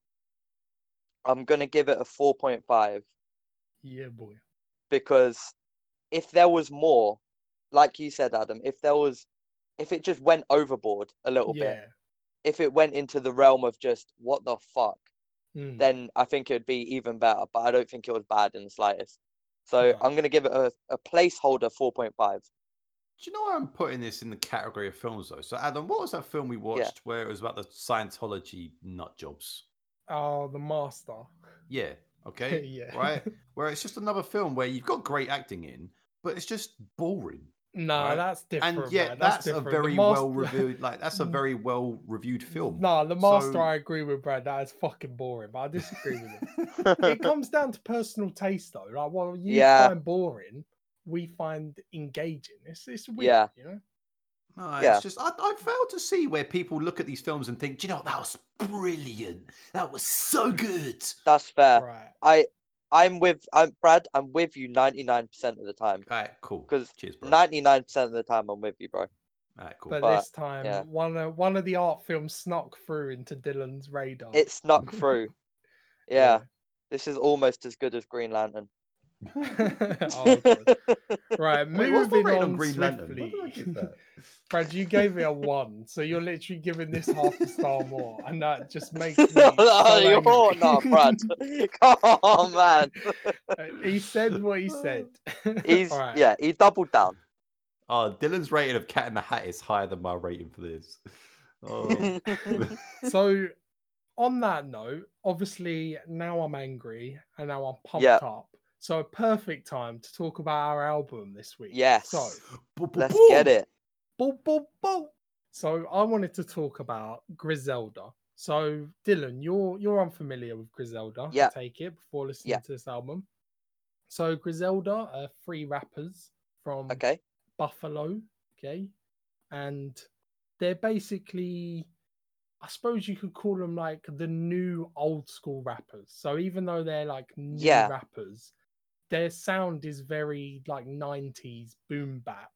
I'm gonna give it a 4.5 Yeah, boy. because if there was more, like you said, Adam, if there was, if it just went overboard a little bit, if it went into the realm of just what the fuck, Hmm. then I think it would be even better. But I don't think it was bad in the slightest. So No. I'm gonna give it a, a placeholder 4.5. Do you know why I'm putting this in the category of films though? So Adam, what was that film we watched where it was about the Scientology nut jobs? Oh, the master. Yeah. Okay. yeah. Right. Where it's just another film where you've got great acting in, but it's just boring. No, Right. that's different. and yet man, that's, a different. The very Master- well reviewed like that's a very well reviewed film. No, the master. So- I agree with Brad. That is fucking boring, but I disagree with it. it comes down to personal taste, though. Like, what you Yeah. find boring, we find engaging. It's it's weird, Yeah. you know. No, Yeah. it's just I, I fail to see where people look at these films and think, "Do you know, that was brilliant. That was so good. That's fair. right. I I'm with I'm Brad. I'm with you 99% of the time. All right, cool. Because 99% of the time I'm with you, bro. All right, cool. But, But, this time, yeah. one of one of the art films snuck through into Dylan's radar. It snuck through. Yeah, this is almost as good as Green Lantern. Oh. Right, Wait, what's my moving rating on on Green Lantern? swiftly. What did I give that? Brad, you gave me a one, so you're literally giving this half a star more, and that just makes me no, so you're angry. not, Brad. Come on, man. Uh, he said what he said. He's All right. yeah, he doubled down. Oh, Dylan's rating of Cat in the Hat is higher than my rating for this. Oh. So, on that note, obviously now I'm angry and now I'm pumped Yeah. up. So, a perfect time to talk about our album this week. Yes. So, Let's get it. boop, boop, boop. So, I wanted to talk about Griselda. So, Dylan, you're you're unfamiliar with Griselda. Yeah. I take it before listening Yeah. to this album. So, Griselda are three rappers from Okay. Buffalo, okay, and they're basically, I suppose you could call them like the new old school rappers. So even though they're like new Yeah. rappers, their sound is very like '90s boom bap,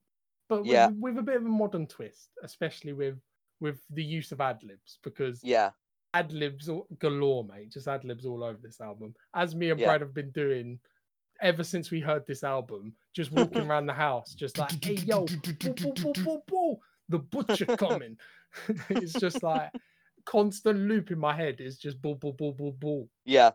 but with, Yeah. with a bit of a modern twist, especially with with the use of ad libs because Yeah. ad libs galore, mate. Just ad libs all over this album. As me and Yeah. Brad have been doing ever since we heard this album, just walking around the house, just like, hey yo, boo, boo, boo, boo, boo, the butcher coming. it's just like constant loop in my head. It's just bull, bull, bull, bull, bull. Yeah.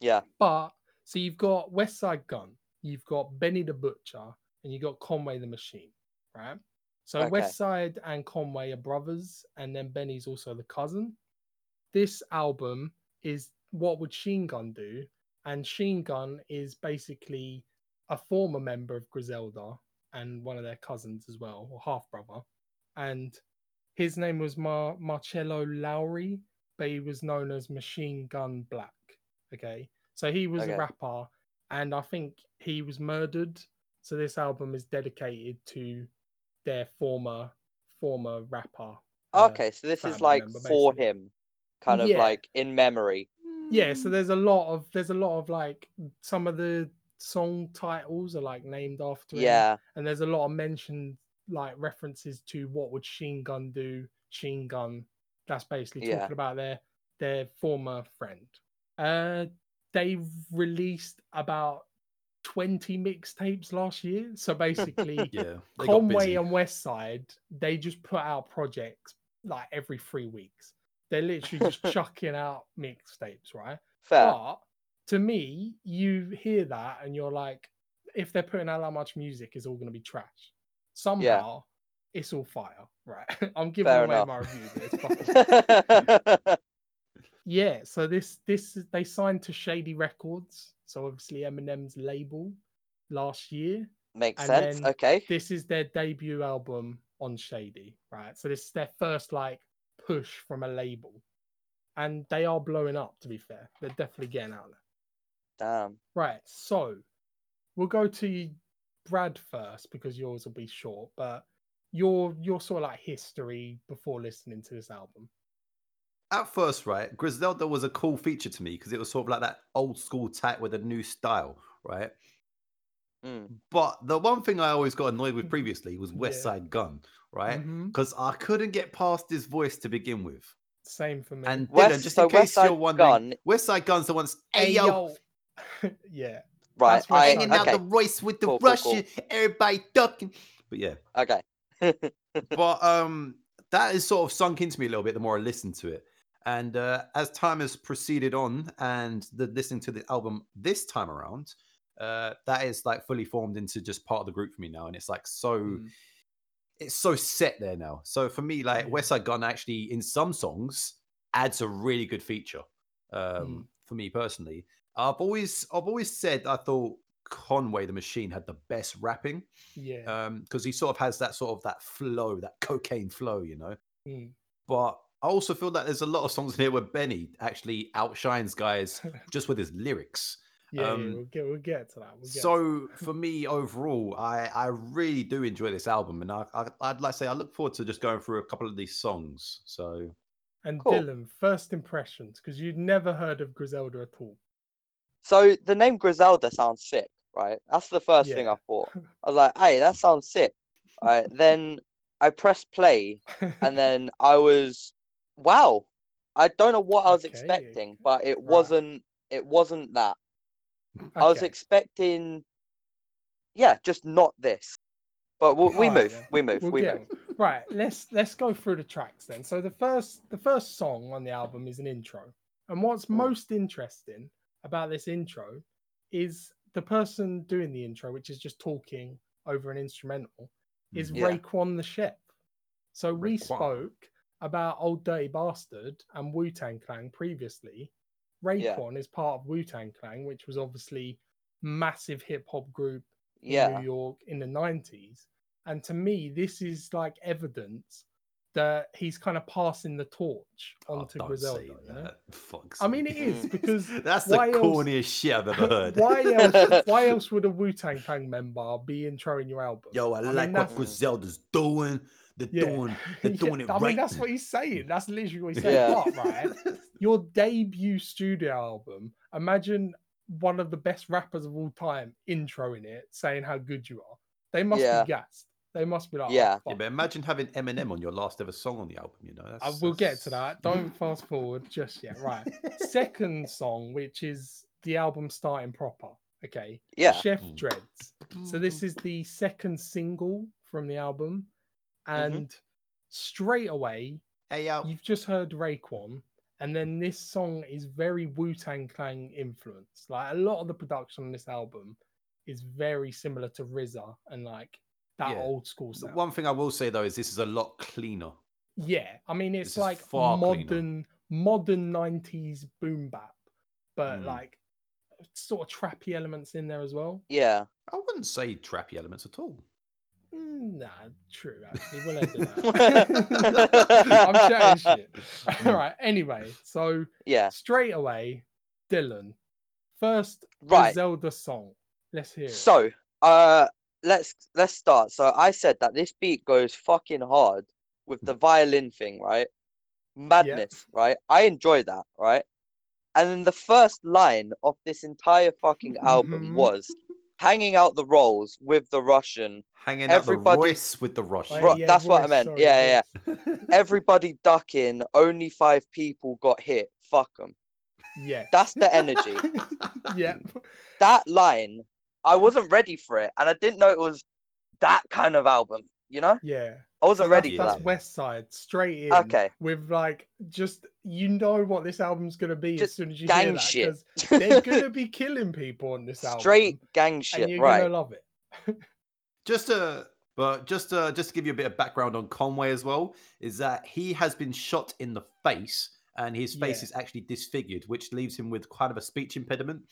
Yeah. But so you've got Westside Gunn, you've got Benny the Butcher, and you've got Conway the Machine, right? So Okay. Westside and Conway are brothers, and then Benny's also the cousin. This album is what would Chine Gun do, and Chine Gun is basically a former member of Griselda and one of their cousins as well, or half brother. And his name was Mar- Marcello Lowry, but he was known as Machine Gun Black. Okay, so he was Okay. a rapper, and I think he was murdered. So this album is dedicated to their former former rapper. uh, Okay, so this is like member, for him, kind of Yeah. like in memory. yeah so there's a lot of there's a lot of like some of the song titles are like named after him Yeah. and there's a lot of mentioned like references to what would Chine Gun do. Chine Gun. That's basically Yeah. talking about their their former friend. Uh, they released about twenty mixtapes last year. So basically, Yeah. Conway and Westside, they just put out projects like every three weeks. They're literally just chucking out mixtapes, right? Fair. But to me, you hear that and you're like, if they're putting out that much music, it's all going to be trash. Somehow, it's all fire, right? I'm giving Fair away enough. my review, but it's fire. Yeah. So this this they signed to Shady Records, so obviously Eminem's label last year. Makes And sense. Okay. This is their debut album on Shady, right? So this is their first like push from a label, and they are blowing up. To be fair, they're definitely getting out there. Damn. Right. So we'll go to Brad first because yours will be short, but your your sort of like history before listening to this album. At first, right, Griselda was a cool feature to me because it was sort of like that old school type with a new style, right? Mm. But the one thing I always got annoyed with previously was West Yeah. Side Gun, right? Because I couldn't get past his voice to begin with. Same for me. And West- Dylan, just so in case West Side you're wondering, Gun- Westside Gunn's the one's hey yo, yeah. Right. That's I hanging Gun. out the Royce with the Cool, cool, Russian, everybody ducking. But yeah, Okay. but um, that has sort of sunk into me a little bit the more I listen to it. And uh, as time has proceeded on, and the listening to the album this time around, uh, that is like fully formed into just part of the group for me now, and it's like so. Mm. It's so set there now. So for me, like. Westside Gunn actually in some songs adds a really good feature. Um, Mm. for me personally, I've always I've always said I thought Conway the Machine had the best rapping Yeah. um because he sort of has that sort of that flow that cocaine flow you know Mm. but i also feel that there's a lot of songs in here where benny actually outshines guys just with his lyrics yeah, yeah, um, we'll get we'll get to that. We'll get to so for me overall i i really do enjoy this album and I, I i'd like to say i look forward to just going through a couple of these songs so And Cool. Dylan, first impressions, because you'd never heard of Griselda at all. So the name Griselda sounds sick, right? That's the first thing I thought. I was like, hey, that sounds sick. Right. then I pressed play and then I was wow. I don't know what I was Okay, expecting, but it right. wasn't it wasn't that. I was expecting yeah, just not this. But we'll, we Alright move, then. we move, we'll we get move. right. Let's let's go through the tracks then. So the first the first song on the album is an intro, and what's Mm. most interesting about this intro is the person doing the intro, which is just talking over an instrumental, is Mhm. Yeah. Raekwon the chef. So we Raekwon. spoke about Old Dirty Bastard and Wu Tang Clan previously. Yeah. Is part of Wu Tang Clan, which was obviously massive hip hop group in Yeah. New York in the 90s. And to me, this is like evidence that he's kind of passing the torch Oh, onto don't Griselda. you know? I mean, it is because that's the why else- corniest shit i've ever heard why else? Why else would a Wu Tang Clan member be introing your album? Yo, I, mean, like what that's- mm. Griselda's doing. They're Yeah. doing, they're Yeah, doing it I right. mean, that's what he's saying. That's literally what he's saying. Yeah. But, right, your debut studio album. Imagine one of the best rappers of all time introing it, saying how good you are. They must Yeah. be gassed. They must be like, oh, Yeah. Yeah, but imagine having Eminem on your last ever song on the album. You know, Uh, that's, we'll get to that. Don't fast forward just yet. Right. Second song, which is the album starting proper. Okay. Yeah. Chef Mm. Dreads. So this is the second single from the album. And straight away, Hey, yo. you've just heard Raekwon. And then this song is very Wu Tang Clan influenced. Like a lot of the production on this album is very similar to RZA and like that Yeah. old school sound. One thing I will say though is this is a lot cleaner. Yeah, I mean it's is like far cleaner. modern modern 90s boom bap, but Mm. like sort of trappy elements in there as well. Yeah. I wouldn't say trappy elements at all. Nah, true actually. We'll end that. I'm chatting shit. Mm. All right. Anyway, so Yeah. straight away, Dylan, first Right. Zelda song. Let's hear it. So, uh, let's let's start. So I said that this beat goes fucking hard with the violin thing, right? Madness, right? I enjoy that, right? And then the first line of this entire fucking album Mhm. was, hanging out the rolls with the Russian. Hanging out the Everybody- Royce with the Russian. Oh, Ro- that's what I meant. sorry, Yeah, Royce. Everybody ducking. Only five people got hit. Fuck them. Yeah. That's the energy. yeah. that line, I wasn't ready for it, and I didn't know it was that kind of album. You know, Yeah. I wasn't So ready that's, for that's that. Westside straight in. Okay, With like just you know what this album's gonna be as soon as you gang hear that shit. 'cause they're gonna be killing people on this album. straight gang and shit, you're right? gonna love it. Just to, but just to, just to give you a bit of background on Conway as well, is that he has been shot in the face and his face Yeah. is actually disfigured, which leaves him with kind of a speech impediment.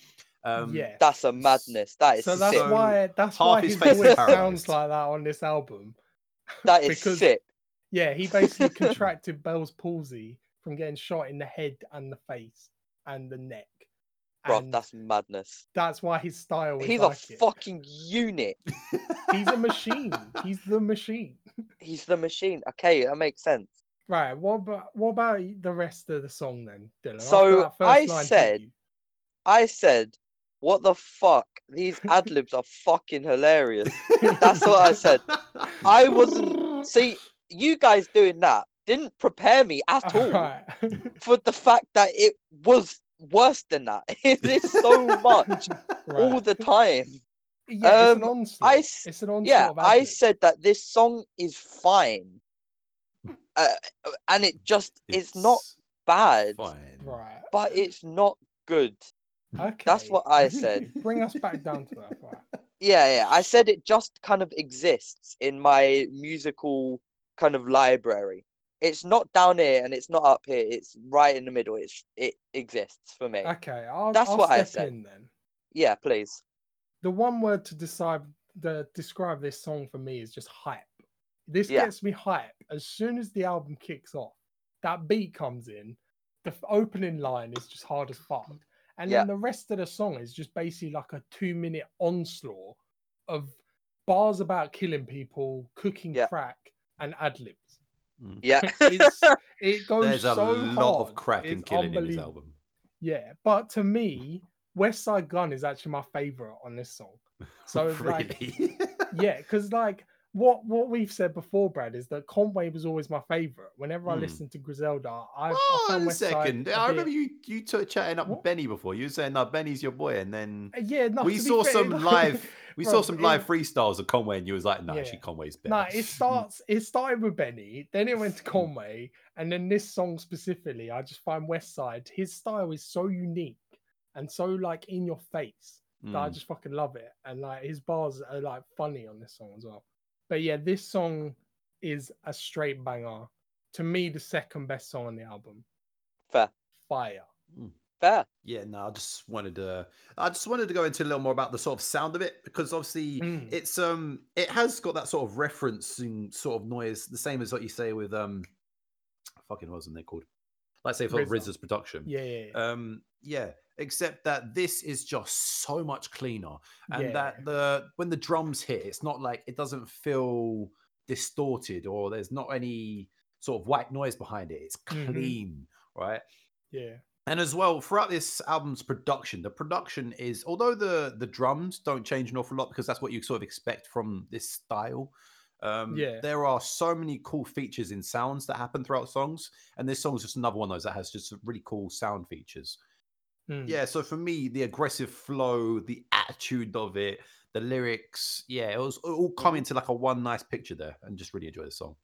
Um, yeah. That's a madness. That is So that's sick. Why that's half why his his face voice sounds like that on this album. That is because- sick. Yeah, he basically contracted Bell's palsy from getting shot in the head and the face and the neck. Bro, And that's madness. that's why his style is He's like a it. fucking unit. He's a machine. He's the machine. He's the machine. Okay, that makes sense. Right. What about what about the rest of the song then, Dylan? So, I said- I said, "What the fuck? These ad libs are fucking hilarious." That's what I said. I wasn't. See, you guys doing that didn't prepare me at all Right. for the fact that it was worse than that. It is so much all the time. Yeah, it's an um, onslaught. I s- it's an onslaught. Yeah, I said that this song is fine, uh, and it just it's not bad, fine. Right. but it's not good. Okay. That's what I said. Bring us back down to that. Right. Yeah, yeah. I said it just kind of exists in my musical kind of library. It's not down here and it's not up here. It's right in the middle. It's it exists for me. Okay. I'll, That's I'll what I said. in then. Yeah, please. The one word to decide the describe this song for me is just hype. This Yeah. gets me hype as soon as the album kicks off. That beat comes in. The opening line is just hard as fuck. And Yeah. then the rest of the song is just basically like a two minute onslaught of bars about killing people, cooking Yeah. crack, and ad libs. Mm. Yeah. It's, it goes There's a so lot of crack and It's killing in his album. Yeah, but to me, Westside Gunn is actually my favorite on this song. So it's like, really? yeah, because like what what we've said before, Brad, is that Conway was always my favorite. Whenever I Hmm. listened to Griselda, I, I Oh, found a Westside second. I remember you you two chatting up What? Benny before. You were saying, "No, Benny's your boy," and then Uh, Yeah, no, we saw fair, some like- live. We Bro, saw some live it- freestyles of Conway, and you was like, "No, Yeah. actually, Conway's better." No, it starts. It started with Benny, then it went to Conway, and then this song specifically, I just find Westside. His style is so unique and so like in your face that I Mm. just fucking love it. And like his bars are like funny on this song as well. But yeah, this song is a straight banger. To me, the second best song on the album. Fair. Fire. Fair. Yeah, no, I just wanted to. I just wanted to go into a little more about the sort of sound of it because obviously Mm. it's um it has got that sort of referencing sort of noise, the same as what you say with um, fucking what wasn't they called? Like say for RZA. RZA's production. Yeah, yeah, yeah. Um, yeah, except that this is just so much cleaner, and Yeah. that the when the drums hit, it's not like it doesn't feel distorted or there's not any sort of white noise behind it. It's Mhm. clean, right? yeah. And as well, throughout this album's production, the production is although the the drums don't change an awful lot because that's what you sort of expect from this style. Um, Yeah. there are so many cool features in sounds that happen throughout songs, and this song's just another one of those that has just really cool sound features. Mm. Yeah, so for me, the aggressive flow, the attitude of it, the lyrics, yeah, it was all come Mhm. into like a one nice picture there, and just really enjoy the song.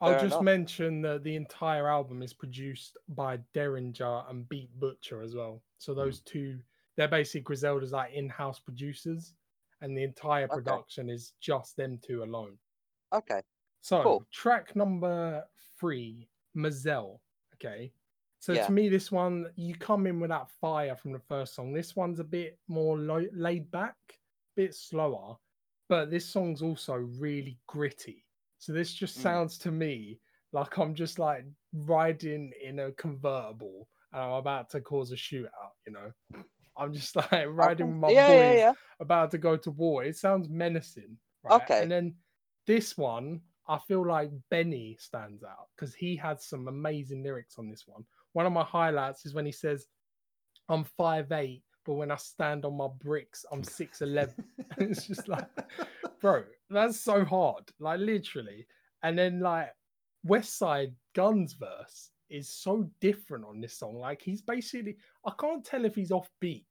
I'll Fair just enough. mention that the entire album is produced by Daringer and Beat Butcher as well. So Hmm. those two, they're basically Griselda's like in-house producers, and the entire Okay. production is just them two alone. Okay. So Cool. track number three, Mazel. Okay. So Yeah. to me, this one you come in with that fire from the first song. This one's a bit more lo- laid back, a bit slower, but this song's also really gritty. So this just Mm. sounds to me like I'm just like riding in a convertible and I'm about to cause a shootout. You know, I'm just like riding with my yeah, boys yeah. about to go to war. It sounds menacing. Right? Okay. And then this one, I feel like Benny stands out because he had some amazing lyrics on this one. One of my highlights is when he says, I'm 5'8, but when I stand on my bricks, I'm 6'11. it's just like, bro, that's so hard. Like, literally. And then, like, West Side Guns verse is so different on this song. Like, he's basically, I can't tell if he's off beat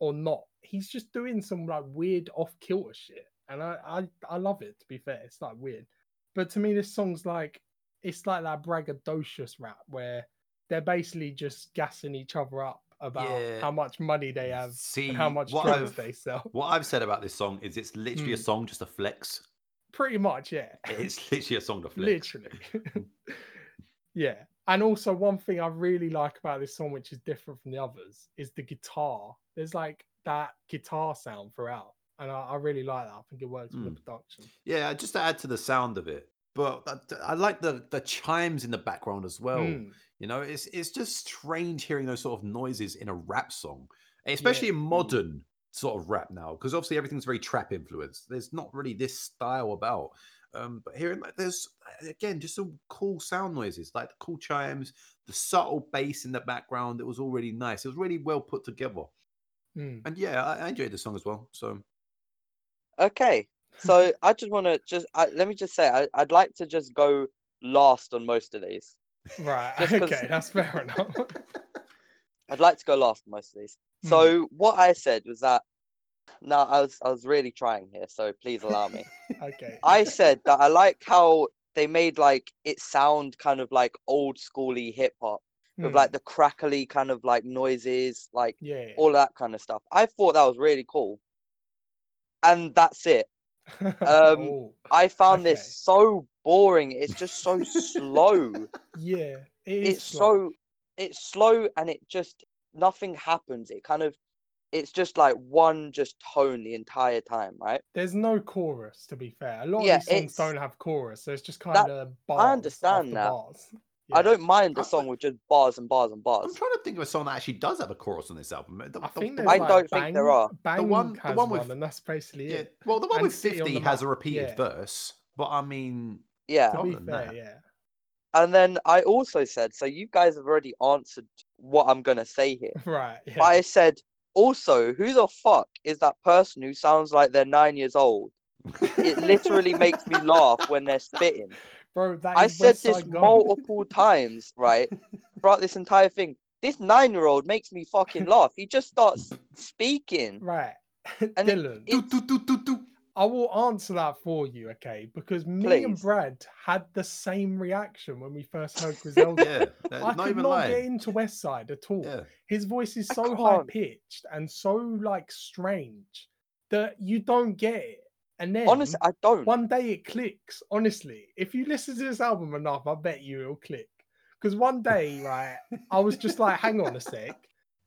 or not. He's just doing some like weird off kilter shit. And I, I, I love it, to be fair. It's like weird. But to me, this song's like, it's like that braggadocious rap where they're basically just gassing each other up about Yeah. how much money they have See, how much what drugs I've- they sell. What I've said about this song is it's literally a Mm. song just a flex. Pretty much, yeah. It's literally a song to flex. Literally. yeah. And also, one thing I really like about this song, which is different from the others, is the guitar. There's like that guitar sound throughout. And I, I really like that. I think it works with the Mm. production. Yeah, just to add to the sound of it. But I- I like the the chimes in the background as well. Mm. You know, it's it's just strange hearing those sort of noises in a rap song, especially in modern sort of rap now, because obviously everything's very trap influenced. There's not really this style about. Um, but hearing like there's again just some cool sound noises, like the cool chimes, the subtle bass in the background. It was all really nice. It was really well put together, Mm. and yeah, I, I enjoyed the song as well. So Okay, so I just want to just I, let me just say I, I'd like to just go last on most of these. Right. Okay. That's fair enough. I'd like to go last on most of these. Hmm. So what I said was that no, I was I was really trying here, so please allow me. okay. I said that I like how they made like it sound kind of like old schooly hip hop with Mm. like the crackly kind of like noises, like yeah. all that kind of stuff. I thought that was really cool. And that's it. Um, Oh, I found Okay. this so boring. It's just so slow. yeah. It is It's slow. so it's slow and it just nothing happens. It kind of it's just like one just tone the entire time, right? There's no chorus, to be fair. A lot Yeah, of these songs don't have chorus, so it's just kind That- of bars. understand that. Bars. I don't mind a I- song with just bars and bars and bars. I'm trying to think of a song that actually does have a chorus on this album. The- I the- think the there's I like don't think there are. Bang one- the has one one, with- and that's basically Yeah, it. well, the one And with City on 50 has a repeated yeah. verse, but I mean, Yeah. To be fair, that- yeah. And then I also said, so you guys have already answered what I'm gonna say here. Right. But I said, also, who the fuck is that person who sounds like they're nine years old? It literally makes me laugh when they're spitting. Bro, that I said this Side Gun. multiple times, right? Throughout this entire thing. This nine year old makes me fucking laugh. He just starts speaking. Right. And Dylan, it- do, do, do, do, do. I will answer that for you, okay? Because me and Brad had the same reaction when we first heard Griselda. Yeah, I not could even not lying. get into Westside at all. Yeah. His voice is so high pitched and so like strange that you don't get it. And then Honestly, I don't. one day it clicks. Honestly, if you listen to this album enough, I bet you it'll click. Because one day, right, I was just like, hang on a sec,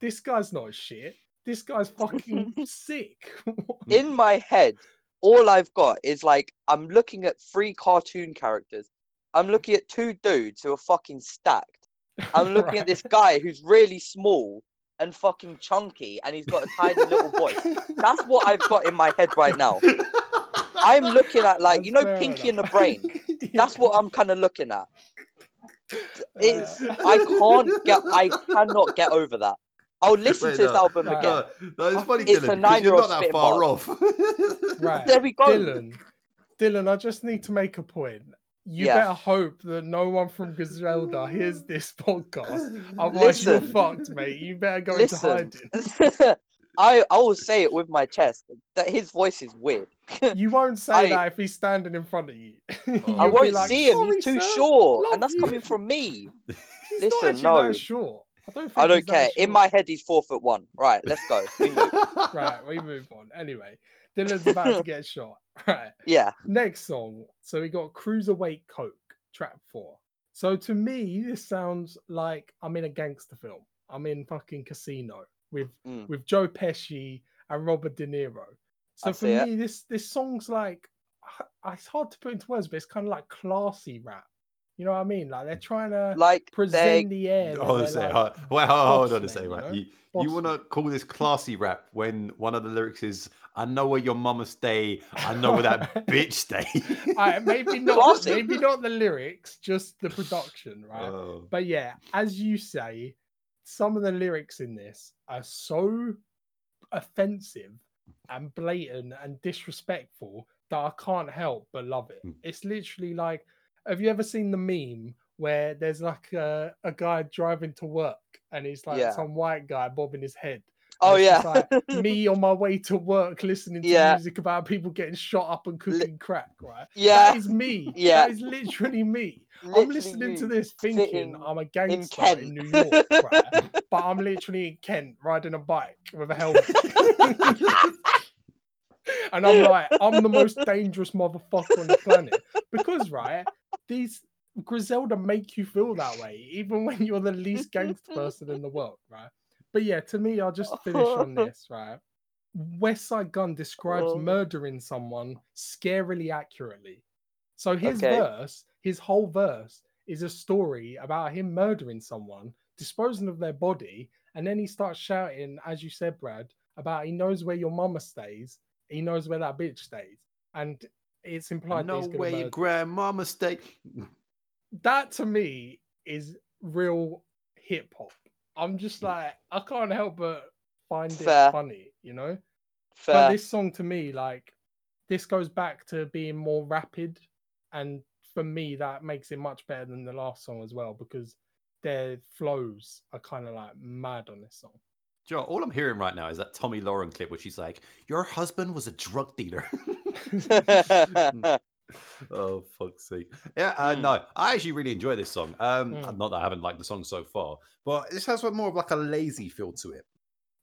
this guy's not shit. This guy's fucking sick. In my head, all I've got is like I'm looking at three cartoon characters. I'm looking at two dudes who are fucking stacked. I'm looking at this guy who's really small and fucking chunky, and he's got a tiny little voice. That's what I've got in my head right now. I'm looking at like you know Fair Pinky and the. Brain. That's what I'm kind of looking at. It's Uh, I can't get I cannot get over that. I'll listen Wait, to this no, album no, again. No, no, it's funny, It's Dylan, a because you're nine-year-old not that far bars. off. Right. There we go. Dylan, Dylan, I just need to make a point. You Yeah. better hope that no one from Griselda hears this podcast. Otherwise, you're fucked, mate. You better go Listen. into hiding. I I will say it with my chest that his voice is weird. You won't say I- that if he's standing in front of you. Oh. I I You'll be won't like, see him. He's too sir, short, and that's you." coming from me. He's Listen, not no. that short. I don't, think I don't care. In my head, he's four foot one. Right, let's go. We move. Right, we move on. Anyway, Dylan's about to get shot. Right. Yeah, Next song. So we got Cruiserweight Coke, track four. So to me, this sounds like I'm in a gangster film. I'm in fucking Casino with Mm. with Joe Pesci and Robert De Niro. So I for see it. me, this this song's like it's hard to put into words, but it's kind of like classy rap. You know what I mean? Like they're trying to like they present the air. that Hold on a second. like, hold- hold, hold on a second. Right? you know? You, you want to call this classy rap when one of the lyrics is, I know where your mama stay. I know where that bitch stay. Alright, maybe not Classy. maybe not the lyrics, just the production, right? Oh. But yeah, as you say, some of the lyrics in this are so offensive and blatant and disrespectful that I can't help but love it. Mm. It's literally like, have you ever seen the meme where there's like a, a guy driving to work and he's like Yeah. some white guy bobbing his head? Oh it's yeah. like me on my way to work listening to Yeah. music about people getting shot up and cooking crack, right? yeah. That is me. Yeah. That is literally me. I'm listening to this thinking I'm a gangster Kent. in, New York, right? but I'm literally in Kent riding a bike with a helmet. and I'm like, I'm the most dangerous motherfucker on the planet. Because, right, these Griselda make you feel that way, even when you're the least gangster person in the world, right? But yeah, to me, I'll just finish on this, right? Westside Gunn describes Oh. murdering someone scarily accurately. So his Okay. verse, his whole verse, is a story about him murdering someone, disposing of their body, and then he starts shouting, as you said, Brad, about he knows where your mama stays, he knows where that bitch stays, and it's implied that know he's gonna where your grandmama stay. that to me is real hip hop. I'm just like I can't help but find Fair. it funny, you know. Fair. But this song to me, like, this goes back to being more rapid, and for me, that makes it much better than the last song as well because their flows are kind of like mad on this song. Joe, all I'm hearing right now is that Tomi Lahren clip where she's like, "Your husband was a drug dealer." Hmm. oh fuck's sake! Yeah, uh, Mm. no, I actually really enjoy this song. Um, Mm. not that I haven't liked the song so far, but this has more of like a lazy feel to it.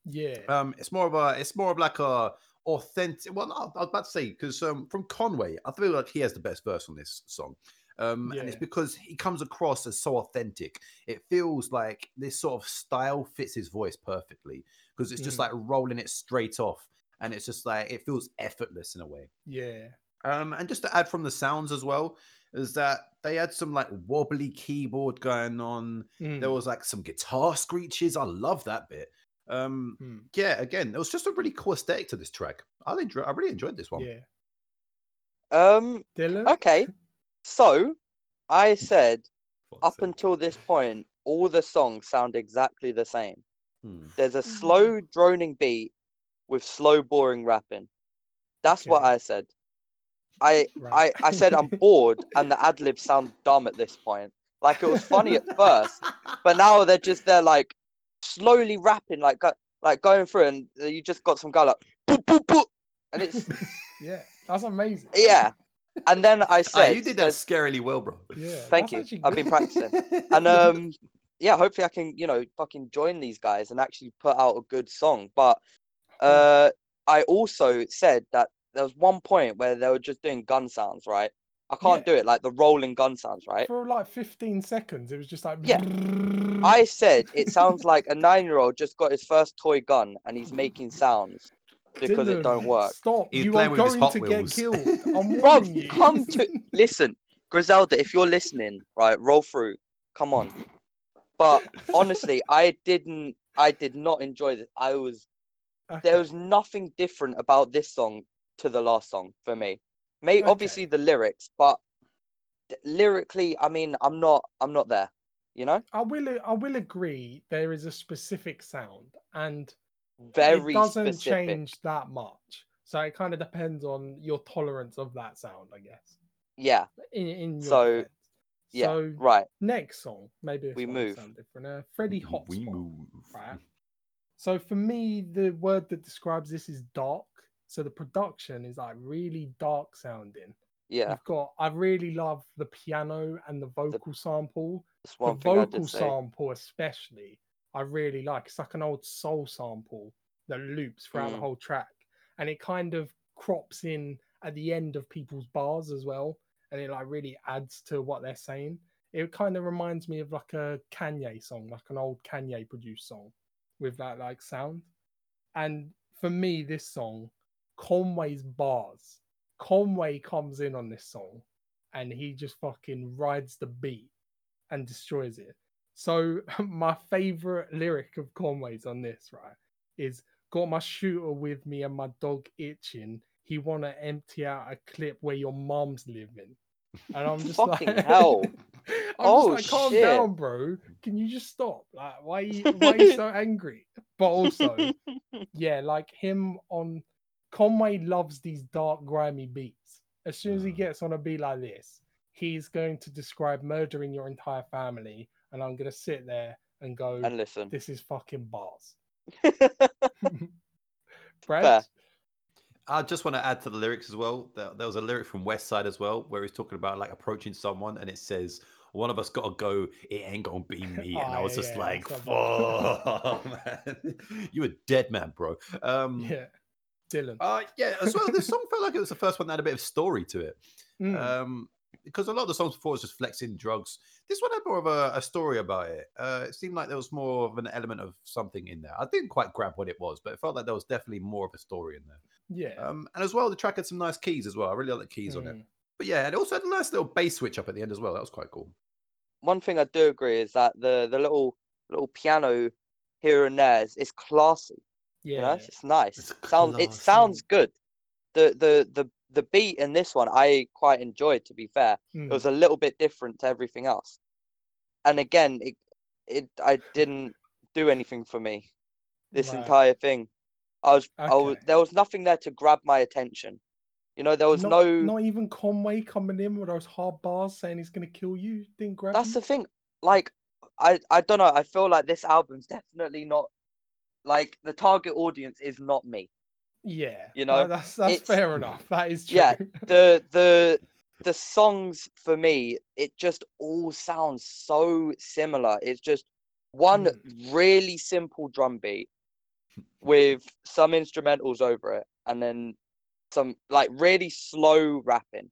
Yeah, Um, it's more of a, it's more of like a authentic. Well, no, I was about to say because um, from Conway, I feel like he has the best verse on this song. Um, and it's because he comes across as so authentic. It feels like this sort of style fits his voice perfectly because it's just Mm. like rolling it straight off, and it's just like it feels effortless in a way. yeah, Um, and just to add from the sounds as well, is that they had some like wobbly keyboard going on. Mm, There was like some guitar screeches. I love that bit. Um, mm, yeah, again, it was just a really cool aesthetic to this track. I enjoy, I really enjoyed this one. yeah. um. Dylan, Okay. So, I said Fuck's up sake. until this point, all the songs sound exactly the same. Hmm. There's a slow droning beat with slow boring rapping. That's what I said. I Right. I I said I'm bored and the ad libs sound dumb at this point. Like it was funny at first, but now they're just they're like slowly rapping, like go, like going through, and you just got some guy like boop boop boop, and it's yeah, that's amazing. yeah. And then I Ah, said, you did that scarily well, bro. Yeah, Thank you. I've been practicing. and um, yeah, hopefully I can you know fucking join these guys and actually put out a good song. But uh, I also said that there was one point where they were just doing gun sounds, right? I can't Yeah. do it like the rolling gun sounds, right? for like 15 seconds, it was just like Yeah. I said it sounds like a nine-year-old just got his first toy gun and he's making sounds because it don't work. Stop! He's you playing are with going to Wheels. get killed. I'm warning you. come to listen, Griselda. If you're listening, right, roll through. Come on. But honestly, I didn't. I did not enjoy this. I was. Okay. There was nothing different about this song to the last song for me. May Okay. obviously the lyrics, but th- lyrically, I mean, I'm not. I'm not there. You know, I will. I will agree. There is a specific sound, and very it doesn't specific. change that much. So it kind of depends on your tolerance of that sound, I guess. Yeah. In, in your So, defense. yeah, So Right. next song, maybe this We move. sound different. Uh, Freddie Hotspot. We move. right? So for me, the word that describes this is dark. So the production is like really dark sounding. Yeah. You've got I really love the piano and the vocal sample. The thing I vocal sample especially, I really like. It's like an old soul sample that loops throughout the Mm. whole track. And it kind of crops in at the end of people's bars as well. And it like really adds to what they're saying. It kind of reminds me of like a Kanye song, like an old Kanye produced song with that like sound. And for me, this song, Conway's bars. Conway comes in on this song and he just fucking rides the beat and destroys it. So my favorite lyric of Conway's on this, right, is got my shooter with me and my dog itching. He wanna empty out a clip where your mom's living. And I'm just Fucking like hell. I'm Oh, just like, calm shit. down, bro. Can you just stop? Like, why are you, why are you so angry? But also, yeah, like him on Conway loves these dark, grimy beats. As soon as he Mm. gets on a beat like this, he's going to describe murdering your entire family, and I'm gonna sit there and go, and listen. "This is fucking bars." Fair. Brad, I just want to add to the lyrics as well. There, there was a lyric from Westside as well, where he's talking about like approaching someone, and it says, "One of us got to go. It ain't gonna be me." And I Oh, was yeah, just yeah, like, that's "Fuck, man, you a dead man, bro." Um, yeah, Dylan. uh, yeah. As well, this song felt like it was the first one that had a bit of story to it. Mm, Um, because a lot of the songs before was just flexing drugs. This one had more of a, a story about it. Uh, it seemed like there was more of an element of something in there. I didn't quite grab what it was, but it felt like there was definitely more of a story in there. yeah. Um, and as well, the track had some nice keys as well. I really like the keys on it. mm. But yeah, it also had a nice little bass switch up at the end as well. That was quite cool. One thing I do agree is that the the little little piano here and there is, is classy. Yeah. You know, it's nice. It's Sound it sounds good. The the the the beat in this one I quite enjoyed. To be fair, mm. it was a little bit different to everything else. And again, it it I didn't do anything for me. This Right. entire thing, I was I was there was nothing there to grab my attention. You know, there was not, no. not even Conway coming in with those hard bars saying he's gonna kill you. Didn't grab That's you? the thing. Like, I I don't know. I feel like this album's definitely not like the target audience is not me. yeah. you no, know, that's that's it's- fair enough. That is true. Yeah, the the the songs for me, it just all sounds so similar. It's just one Mm. really simple drum beat with some instrumentals over it, and then some like really slow rapping.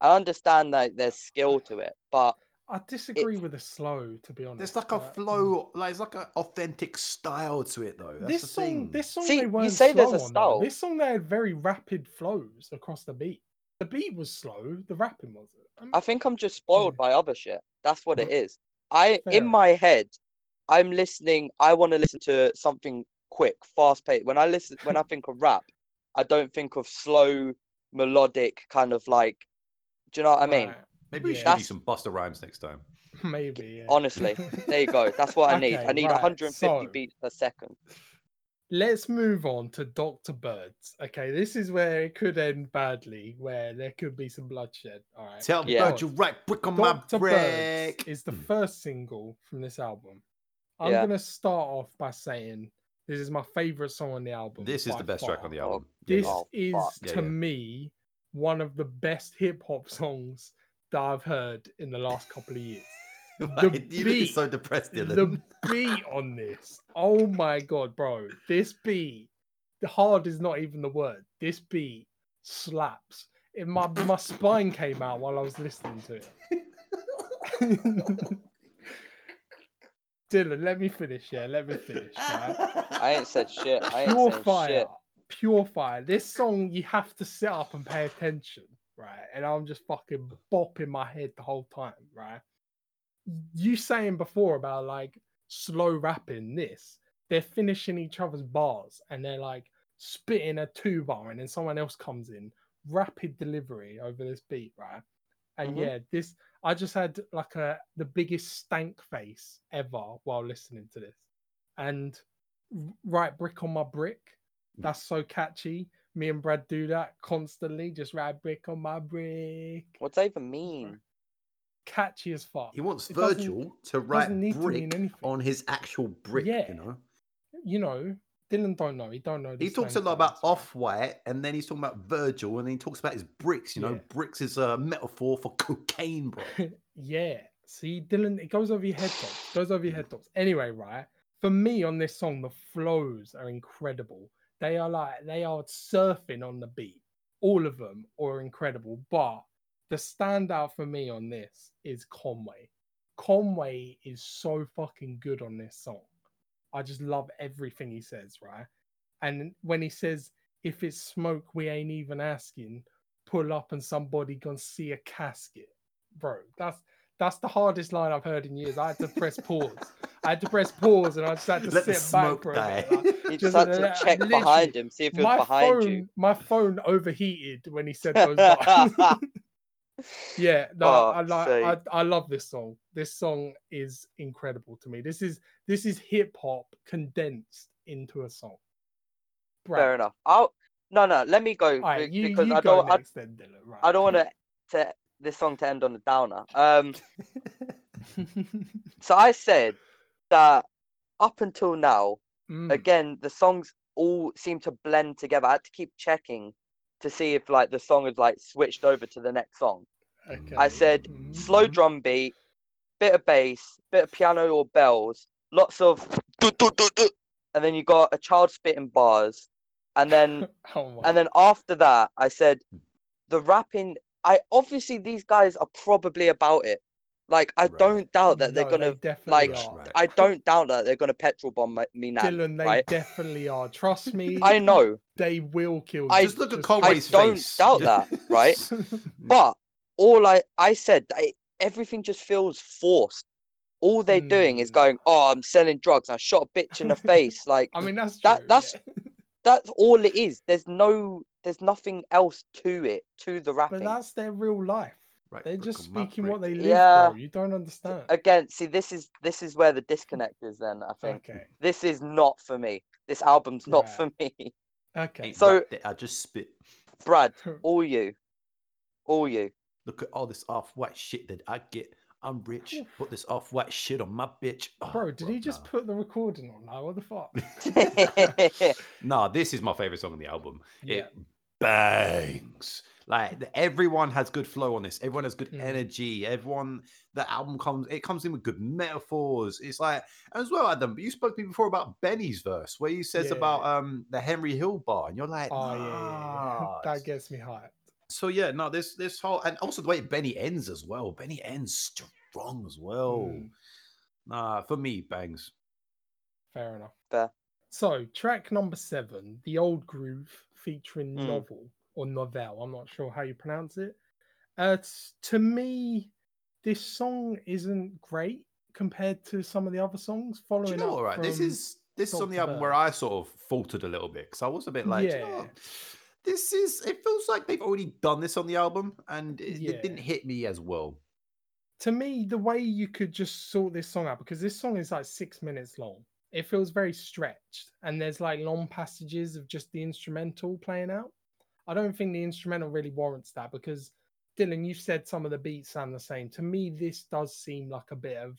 I understand that there's skill to it, but I disagree with the slow, to be honest. There's like a but, mm. flow, like it's like an authentic style to it, though. That's This the song, thing. this song, See, they you weren't say there's slow a on, style. This song, they had very rapid flows across the beat. The beat was slow. The rapping wasn't. Um, I think I'm just spoiled by other shit. That's what it is. I Fair in my head, I'm listening. I want to listen to something quick, fast paced. When I listen, when I think of rap, I don't think of slow, melodic kind of like. Do you know what I mean? right, Maybe we yeah. should give you That's- some Busta Rhymes next time. Maybe. Yeah. Honestly, there you go. That's what I need. I need right, 150 so- beats per second. Let's move on to Dr. Birds. Okay, this is where it could end badly, where there could be some bloodshed. All right. Tell Yeah. Bird you right, brick on Dr. my Birds brick. is the Mm. first single from this album. I'm Yeah. gonna start off by saying this is my favorite song on the album. This is the best track on the Oh, album. This. Oh, is fuck. Yeah, to yeah. me one of the best hip hop songs that I've heard in the last couple of years. Why- the you look beat- so depressed, Dylan. The beat on this, oh my god, bro! This beat, the hard is not even the word. This beat slaps. It, my my spine came out while I was listening to it. Dylan, let me finish. Yeah, let me finish. Right? I ain't said shit. I ain't Pure saying fire, shit. pure fire. This song you have to sit up and pay attention, right? And I'm just fucking bopping my head the whole time, right? You saying before about like slow rapping this, they're finishing each other's bars and they're like spitting a two bar and then someone else comes in, rapid delivery over this beat, right? And Mhm. yeah, this I just had like a the biggest stank face ever while listening to this. And right brick on my brick. That's so catchy. Me and Brad do that constantly. Just write brick on my brick. What's that even mean? Catchy as fuck. He wants It Virgil to write doesn't to brick on his actual brick. Yeah. You know, You know, Dylan don't know. He don't know. he talks a lot about off white, and then he's talking about Virgil, and then he talks about his bricks. You know, Yeah. bricks is a metaphor for cocaine, bro. yeah. See, Dylan, it goes over your head tops. Goes over your head tops. Anyway, right. For me on this song, the flows are incredible. They are like they are surfing on the beat. All of them are incredible. But the standout for me on this is Conway. Conway is so fucking good on this song. I just love everything he says, right? And when he says, if it's smoke, we ain't even asking, pull up and somebody gonna see a casket. Bro, that's that's the hardest line I've heard in years. I had to press pause. I had to press pause and I just had to Let the sit back smoke for a die. bit. like, He Just just had to a- check behind him, see if he was my behind phone, you. my phone overheated when he said those bars. Yeah, no, Oh, I like. I, I love this song. This song is incredible to me. This is this is hip hop condensed into a song. Fair enough. I'll no no. Let me go alright, be- you, because you I go don't I, then, Dylan. Right. I don't want to to this song to end on a downer. Um. So I said that up until now, Mm, again, the songs all seem to blend together. I had to keep checking to see if like the song is like switched over to the next song. okay. I said Mhm, slow drum beat, bit of bass, bit of piano or bells, lots of and then you got a child spitting bars, and then oh and then after that, I said the rapping. I obviously these guys are probably about it. Like I Right. don't doubt that they're No, gonna. they definitely like, are. Right. I don't doubt that they're gonna petrol bomb me now. Dylan, they right? definitely are. Trust me. I know, they will kill you. I- Just look at Just- Conway's don't doubt that, right? but all I I said, I, everything just feels forced. All they're doing is Mm. going, "Oh, I'm selling drugs. I shot a bitch in the face." Like I mean, that's That- that's- yeah. that's all it is. There's no, there's nothing else to it, to the rapping. but rapping. that's their real life. Right, They're just speaking what they live, Yeah. bro. You don't understand. Again, see, this is this is where the disconnect is. Then I think Okay. this is not for me. This album's not Right. for me. Okay. So- rapped it, I just spit. Brad, all you, all you. Look at all this off-white shit that I get. I'm rich. Put this off-white shit on my bitch. Oh, Bro, did he just nah. put the recording on now? What the fuck? Nah, this is my favorite song on the album. Yeah. It bangs. Like everyone has good flow on this. Everyone has good Mm. energy. Everyone, the album comes, it comes in with good metaphors. It's like as well, Adam. You spoke to me before about Benny's verse, where he says Yeah, about um the Henry Hill bar, and you're like, Oh yeah, yeah, yeah. That gets me hyped. So yeah, no, this this whole and also the way Benny ends as well. Benny ends strong as well. Mm. Nah, for me, bangs. Fair enough. Fair. So, track number seven, The Old Groove, featuring Mm. Novel or Novell. I'm not sure how you pronounce it. Uh, t- to me, this song isn't great compared to some of the other songs. Following Do you know up what? Right, this is this is on the album where I sort of faltered a little bit because I was a bit like, "Do you know Yeah. what? This is. It feels like they've already done this on the album, and it, it didn't hit me as well. to me, the way you could just sort this song out because this song is like six minutes long. It feels very stretched, and there's like long passages of just the instrumental playing out. I don't think the instrumental really warrants that because Dylan, you've said some of the beats sound the same. To me, this does seem like a bit of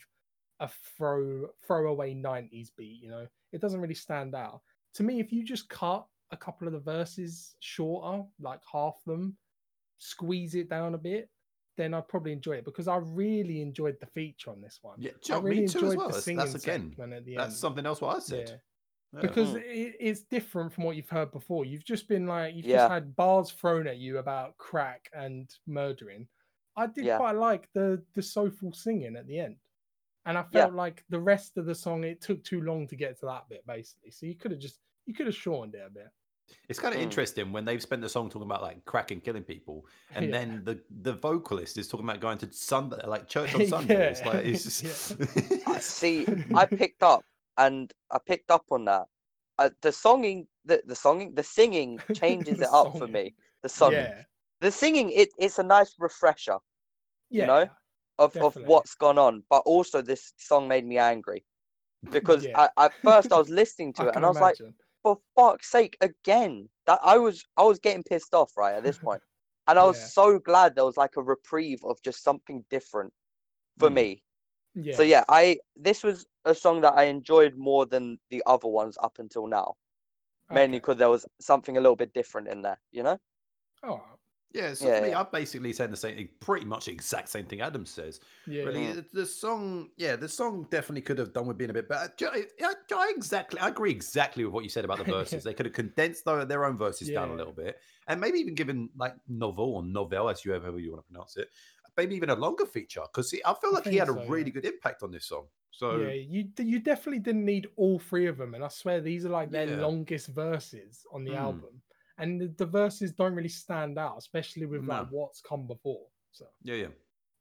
a throw throwaway '90s beat. You know, it doesn't really stand out. To me, if you just cut a couple of the verses shorter, like half them, squeeze it down a bit, then I'd probably enjoy it because I really enjoyed the feature on this one. Yeah, I me really too as well. the That's- singing that's again, segment at the That's end. something else what I said. Yeah. Yeah. Because Mm. it, it's different from what you've heard before. You've just been like you've Yeah. just had bars thrown at you about crack and murdering. I did Yeah. quite like the the soulful singing at the end. And I Yeah. felt like the rest of the song it took too long to get to that bit basically. So you could have just you could have shortened it a bit. It's kind of Mm. interesting when they've spent the song talking about like crack and killing people, and Yeah. then the the vocalist is talking about going to Sunday, like church on Sunday. It's like it's just... I see. I picked up and I picked up on that. Uh, the songing, the the songing, the singing changes The it up for me. The songing, Yeah. the singing, it, it's a nice refresher Yeah. know, of, of what's gone on. But also, this song made me angry because Yeah. I, at first I was listening to it can and I was like, imagine. For fuck's sake, again. That I was I was getting pissed off right at this point, and I was Yeah. so glad there was like a reprieve of just something different for Mm. me. yeah. So yeah, I this was a song that I enjoyed more than the other ones up until now, mainly because there was something a little bit different in there. You know? Yeah. So Yeah, for me, yeah. I'm basically saying the same, pretty much the exact same thing Adam says. yeah. Really, Mm. the- the song, yeah, the song definitely could have done with being a bit better. Do you- I, I exactly, I agree exactly with what you said about the Yeah. verses. They could have condensed their, their own verses down a little bit, and maybe even given like novel or novel, as you ever you want to pronounce it, maybe even a longer feature because I feel I like he had a really yeah. good impact on this song. So yeah, you you definitely didn't need all three of them, and I swear these are like their Yeah. longest verses on the Mm. album, and the, the verses don't really stand out, especially with like what's come before. So yeah, yeah.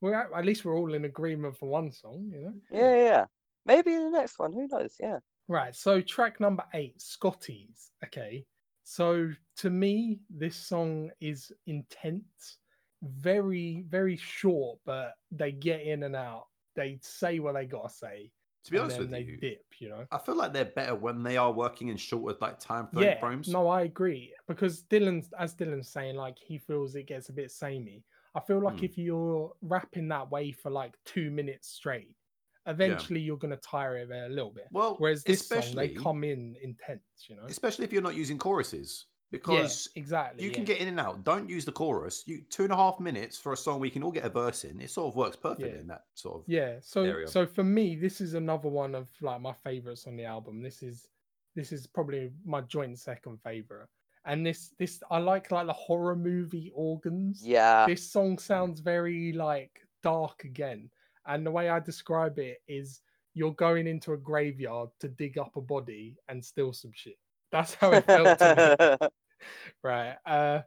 we're at, at least we're all in agreement for one song, you know. Yeah, yeah. yeah. Maybe the next one. Who knows? Yeah. Right. So track number eight, Scotties. Okay. So to me, this song is intense. very very short, but they get in and out. They say what they gotta say, To be honest with they you, dip. You know. I feel like they're better when they are working in shorter like time frame Yeah, frames. no, I agree because Dylan's as Dylan's saying, like he feels it gets a bit samey. I feel like Hmm. if you're rapping that way for like two minutes straight, eventually you're gonna tire of it a little bit. Well, Whereas this song, they come in intense, you know. especially if you're not using choruses Yeah, because exactly. you can get in and out. Don't use the chorus. You two and a half minutes for a song we can all get a verse in. It sort of works perfectly Yeah. in that sort of. Yeah, so area. so for me, this is another one of like my favorites on the album. This is this is probably my joint second favorite. And this this I like like the horror movie organs. Yeah. This song sounds very like dark again. And the way I describe it is you're going into a graveyard to dig up a body and steal some shit. That's how it felt to me. right. Uh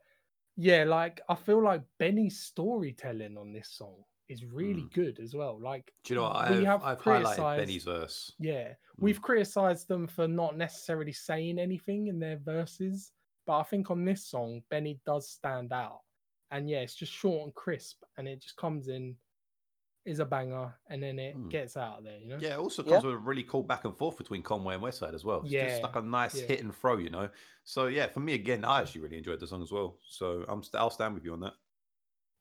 yeah, like I feel like Benny's storytelling on this song is really Mm. good as well. Like Do you know what? I've, have I've highlighted Benny's verse. yeah, Mm. we've criticized them for not necessarily saying anything in their verses, but I think on this song, Benny does stand out. And yeah, it's just short and crisp, and it just comes in, is a banger, and then it Mm. gets out of there, you know? Yeah, it also Yeah. comes with a really cool back and forth between Conway and Westside as well. It's just Yeah, like a nice yeah. hit and throw, you know. So yeah, for me again, I actually really enjoyed the song as well. So I'm st- I'll stand with you on that.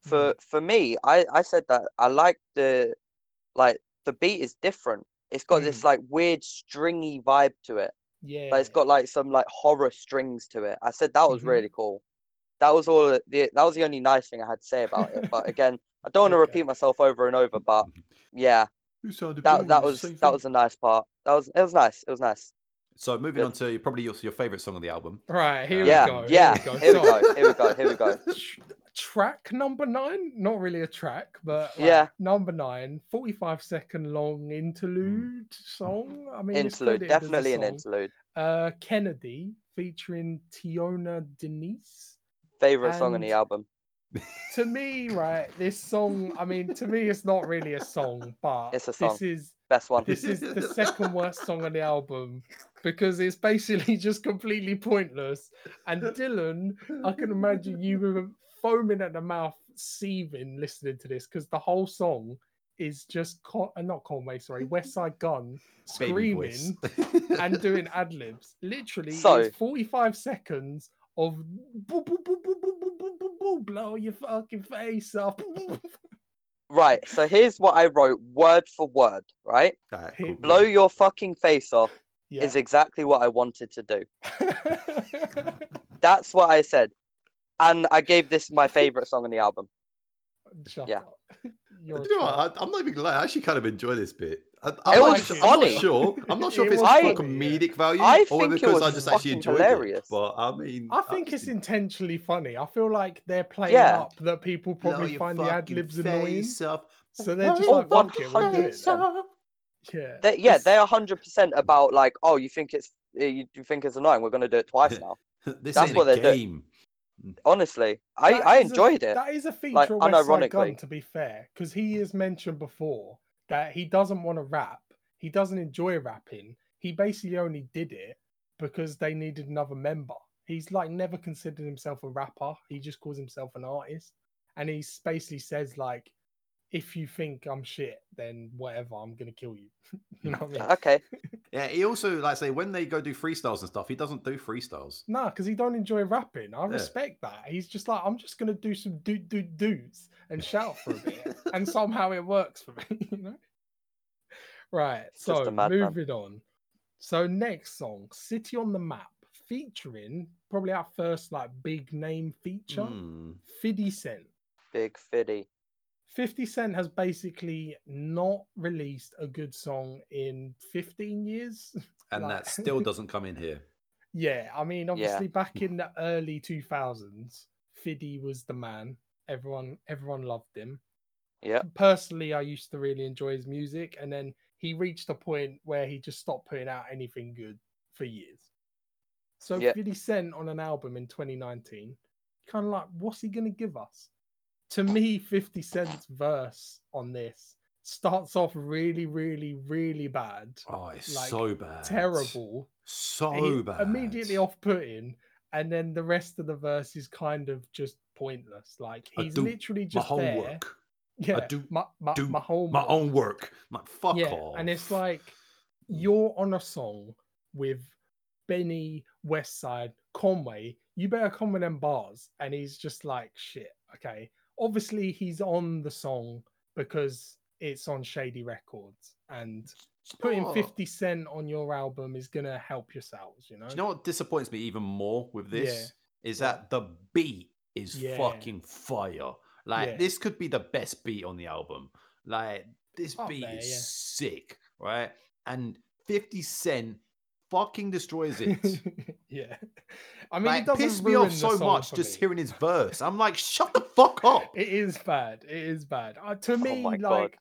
for for me, I I said that I like the like the beat is different. It's got this like weird stringy vibe to it. yeah, But it's got like some like horror strings to it. I said that was Mhm. really cool. That was all the that was the only nice thing I had to say about it. But again, I don't want to Okay. repeat myself over and over. But yeah, that that was that was a nice part. That was it was nice. It was nice. So moving Good. on to probably your, your favorite song on the album. right. Here Yeah, we go. yeah. Here we Here we go. go. Here we go. Here we go. Track number nine not really a track but like, Yeah. number nine 45 second long interlude song i mean Interlude, credited as a definitely an interlude. uh kennedy featuring tiona deniece Favorite song on the album. To me right this song i mean to me it's not really a song but It's a song. this is Best one. this is the second worst song on the album because it's basically just completely pointless and dylan i can imagine you were foaming at the mouth seething listening to this because the whole song is just Con- uh, not Conway, sorry, Westside Gunn screaming and doing ad libs. Literally, So- it's 45 seconds of boo, boo, boo, boo, boo, boo, boo, boo, boo, blow your fucking face up. Right. So here's what I wrote word for word. Right. Alright, Hit cool. Blow your fucking face off yeah. is exactly what I wanted to do. That's what I said. And I gave this my favorite song on the album. Shut Yeah. up. You're Do you know what? I, I'm not even gonna lie. I actually kind of enjoy this bit. I, It I'm, not, was su- I'm funny. not sure. I'm not sure if it's was for comedic value I or whether think it because I was just actually fucking enjoyed hilarious. it. But I mean, I think it's just- intentionally funny. I feel like they're playing Yeah. up that people probably your find the ad libs annoying. face off. So they're just Oh, like, fuck it, we'll do it. 100%. Yeah. They, yeah, It's- they're hundred percent about like, oh, you think it's uh, you, you think it's annoying? We're gonna do it twice now. this That's what a they're doing. game. Honestly, I That I is a- enjoyed it. That is a feature like, of Westside Gunn, to be fair, because he is mentioned before that he doesn't want to rap. He doesn't enjoy rapping. He basically only did it because they needed another member. He's like never considered himself a rapper. He just calls himself an artist, and he basically says like, "If you think I'm shit, then whatever, I'm gonna kill you." you know what I mean? Okay, Yeah, he also like say when they go do freestyles and stuff, he doesn't do freestyles. Nah, because he don't enjoy rapping. I respect that. He's just like, I'm just gonna do some do do do's and shout for a bit, and somehow it works for me. You know. Right. It's So madman. moving on. So next song, "City on the Map," featuring probably our first like big name feature, Hmm. 50 Cent. big fiddy. 50 Cent has basically not released a good song in 15 years. And Like- that still doesn't come in here. Yeah, I mean, Yeah. obviously, back in the early two thousands, Fiddy was the man. Everyone, everyone loved him. Yeah, Personally, I used to really enjoy his music, and then he reached a point where he just stopped putting out anything good for years. So Yeah. Fiddy Cent on an album in 2019, kind of like, what's he gonna give us? To me, 50 Cent's verse on this starts off really, really, really bad, Oh, it's Like, so bad. terrible So bad. immediately off putting, and then the rest of the verse is kind of just pointless. Like he's literally My just there. homework, Yeah, do- my my, do my homework. my own work. My fuck yeah, off. and it's like you're on a song with Benny, Westside, Conway. You better come with them bars, and he's just like shit. Okay, obviously he's on the song because it's on Shady Records, and putting what? 50 Cent on your album is gonna help yourselves. You know. Do you know what disappoints me even more with this is that the beat is Yeah. fucking fire. Like Yeah. this could be the best beat on the album. Like this Up beat there, is yeah. sick, right? And 50 Cent fucking destroys it. yeah, I mean, like it pissed me off so much just me. hearing his verse. I'm like, shut the fuck up. It is bad. It is bad. Uh, to Oh me, my like God.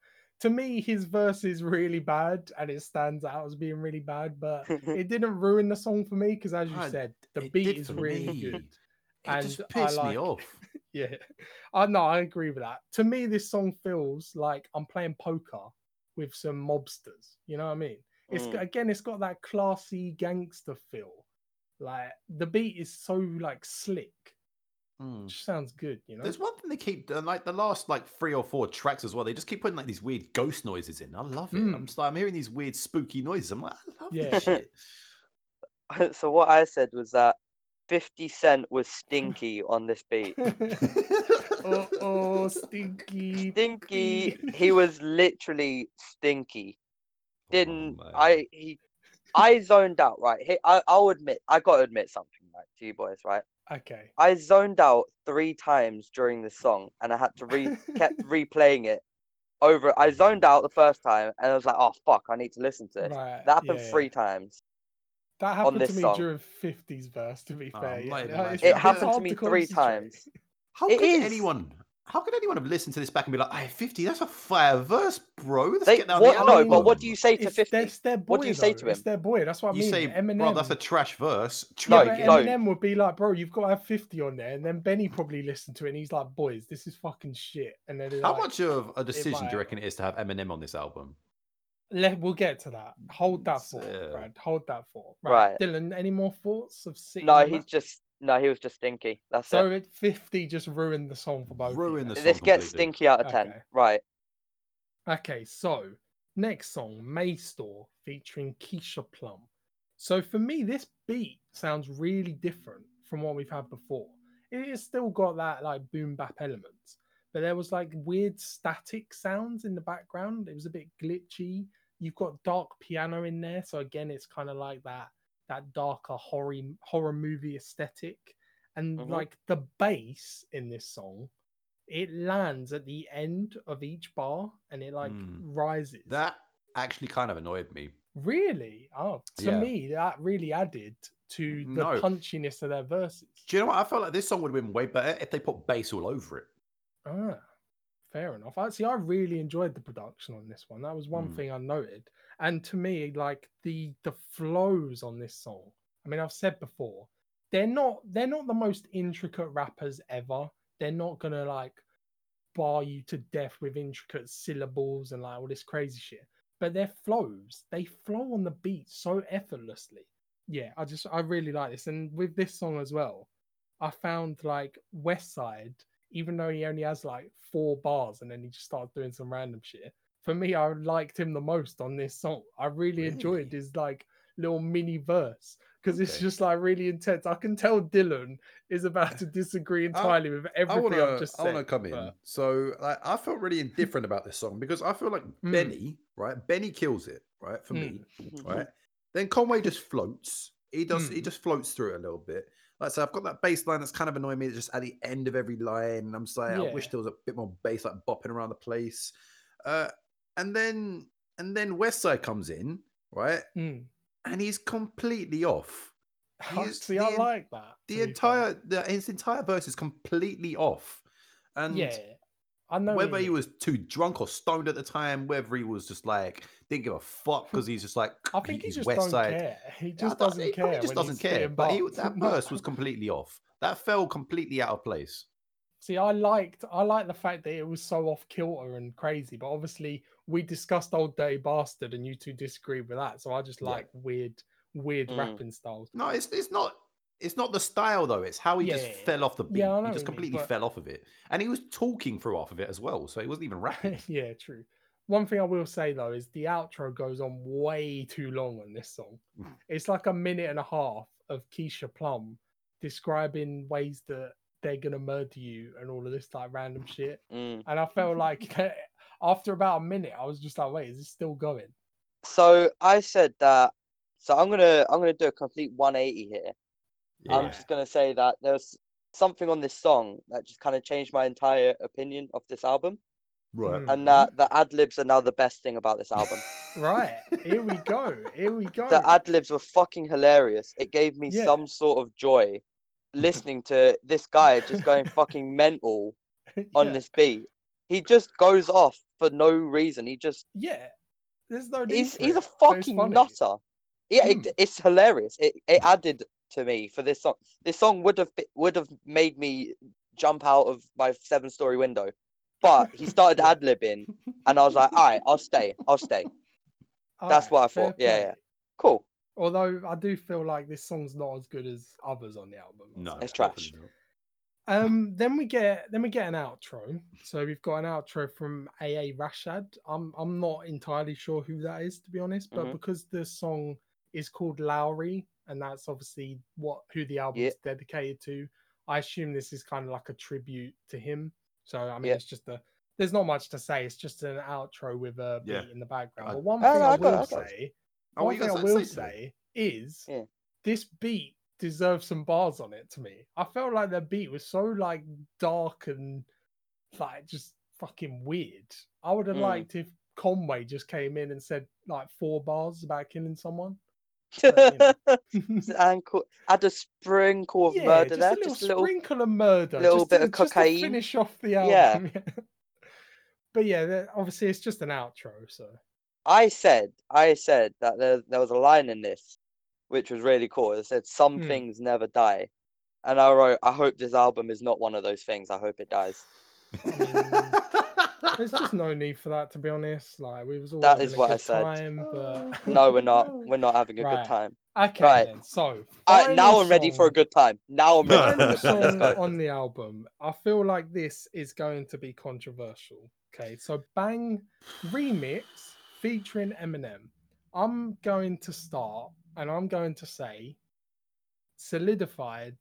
to me, his verse is really bad, and it stands out as being really bad. But it didn't ruin the song for me because, as you said, the beat is really me. good. It And just I pissed like- me off. Yeah, I know. I agree with that. To me, this song feels like I'm playing poker with some mobsters. You know what I mean? It's Mm. again, it's got that classy gangster feel. Like the beat is so like slick. Mm. Which sounds good. You know? There's one thing they keep like the last like three or four tracks as well. They just keep putting like these weird ghost noises in. I love it. Mm. I'm just like I'm hearing these weird spooky noises. I'm like, I love Yeah. this shit. so what I said was that 50 Cent was stinky on this beat. oh, oh, stinky. Stinky. He was literally stinky. Didn't Oh. I? He, I zoned out. Right. He, I, I'll admit. I got to admit something. Right to you boys. Right. Okay. I zoned out three times during this song, and I had to re kept replaying it over. I zoned out the first time, and I was like, "Oh fuck, I need to listen to this." Right. That happened yeah, three yeah. times. That happened to me song. during 50s verse, to be Oh, fair. yeah. mate, man. it's- It happened to me three times. How It could is. anyone? How could anyone have listened to this back and be like, "Hey, 50, that's a fire verse, bro. Let's They, get down what, the no, but what do you say to It's, 50? their, it's their boy, What do you say though. to It's him? their boy. That's what I You mean. say, Eminem. bro, that's a trash verse. yeah, No, but you. Eminem would be like, bro, you've got to have 50 on there. And then Benny probably listened to it and he's like, boys, this is fucking shit. And then How like, much of a decision do you reckon it is to have Eminem on this album? Let, we'll get to that. Hold that It's, thought, uh, Brad. Hold that thought. Right. Dylan, any more thoughts of sitting No, he's that? just no, he was just stinky. That's So it. at 50 just ruined the song for both. of you Ruined then? the This song gets stinky out of ten. Okay. Right. Okay, so next song, May Store, featuring Keisha Plum. So for me, this beat sounds really different from what we've had before. It has still got that like boom bap elements, but there was like weird static sounds in the background. It was a bit glitchy. You've got dark piano in there, so again, it's kind of like that that darker horror horror movie aesthetic. And Mhm. like the bass in this song, it lands at the end of each bar and it like Mm. rises. That actually kind of annoyed me. really, oh, to Yeah. me, that really added to the No. punchiness of their verses. Do you know what? I felt like this song would have been way better if they put bass all over it. Ah, fair enough. Actually, I really enjoyed the production on this one. That was one Mm. thing I noted. And to me, like the the flows on this song. I mean, I've said before, they're not they're not the most intricate rappers ever. They're not gonna like bar you to death with intricate syllables and like all this crazy shit. But their flows, they flow on the beat so effortlessly. Yeah, I just I really like this. And with this song as well, I found like Westside, even though he only has like four bars and then he just starts doing some random shit. For me, I liked him the most on this song. I really, enjoyed his like little mini verse because it's just like really intense. I can tell Dylan is about to disagree entirely with everything I've just I want to come in. So like, I felt really indifferent about this song because I feel like Mm. Benny, right? Benny kills it, right? For me, Mm-hmm. right? Then Conway just floats. He does. He Mm. just floats through it a little bit. Like I said, I've got that bass line that's kind of annoying me. It's just at the end of every line, and I'm saying I wish there was a bit more bass, like bopping around the place. Uh, and then and then Westside comes in, right? Mm. And he's completely off. He's- See, I the en- like that. The to be fair. entire the, his entire verse is completely off. And yeah, I know whether what he was too drunk or stoned at the time, whether he was just like didn't give a fuck because he's just like I think he he's just West don't Side. care. He just don't- doesn't he care. He just doesn't care. But he, that verse was completely off. That fell completely out of place. See, I liked I liked the fact that it was so off kilter and crazy, but obviously we discussed Old Day Bastard and you two disagreed with that. So I just Yeah. like weird, weird Mm. rapping styles. No, it's it's not. It's not the style though. It's how he just Yeah. fell off the beat. Yeah, he just you mean, completely but- fell off of it, and he was talking through half of it as well. So he wasn't even rapping. yeah, true. One thing I will say though is the outro goes on way too long on this song. It's like a minute and a half of Keisha Plum describing ways that they're gonna murder you and all of this like random shit. Mm. And I felt like after about a minute, I was just like, wait, is this still going? So I said that. So I'm gonna I'm gonna do a complete 180 here. I'm just gonna say that there's something on this song that just kind of changed my entire opinion of this album, right. Mm. and that the ad libs are now the best thing about this album. Right, here we go. Here we go. the ad libs were fucking hilarious. It gave me Yeah. some sort of joy listening to this guy just going fucking mental on Yeah, this beat. He just goes off for no reason. He just Yeah. There's no need he's he's a fucking nutter. Yeah, Mm. it, it's hilarious. It it added to me for this song. This song would have be- would have made me jump out of my seven story window, but he started Yeah. ad libbing, and I was like, all right, I'll stay, I'll stay. That's what I thought. Yeah, yeah. Cool. Although I do feel like this song's not as good as others on the album. No, say. It's trash. Um, then we get then we get an outro. So we've got an outro from AA Rashad. I'm I'm not entirely sure who that is to be honest, but Mhm. because the song is called Lowry, and that's obviously what who the album Yeah. is dedicated to. I assume this is kind of like a tribute to him. So I mean, Yeah. it's just a there's not much to say. It's just an outro with a beat Yeah. in the background. I- But one Oh, thing I I will got say, Oh, one you thing I will say say is Yeah. this beat deserves some bars on it to me. I felt like the beat was so like dark and like just fucking weird. I would have Mm. liked if Conway just came in and said like four bars about killing someone. But, and co- add a sprinkle of yeah, murder just there, a little just a little. sprinkle of murder, little just bit to, of cocaine. finish off the album. Yeah. but yeah, obviously it's just an outro, so I said, I said that there there was a line in this, which was really cool. It said, "Some Hmm. things never die," and I wrote, "I hope this album is not one of those things. I hope it dies." there's just no need for that to be honest. Like we was all That having is a what I good said. time, but oh. No, we're not. We're not having a Right. good time. Okay, Right. then. So, All right, now final I'm ready for a good time. Now I'm ready for a Final good time. Let's song on the album. I feel like this is going to be controversial. Okay, so Bang remix featuring Eminem. I'm going to start and I'm going to say, solidified.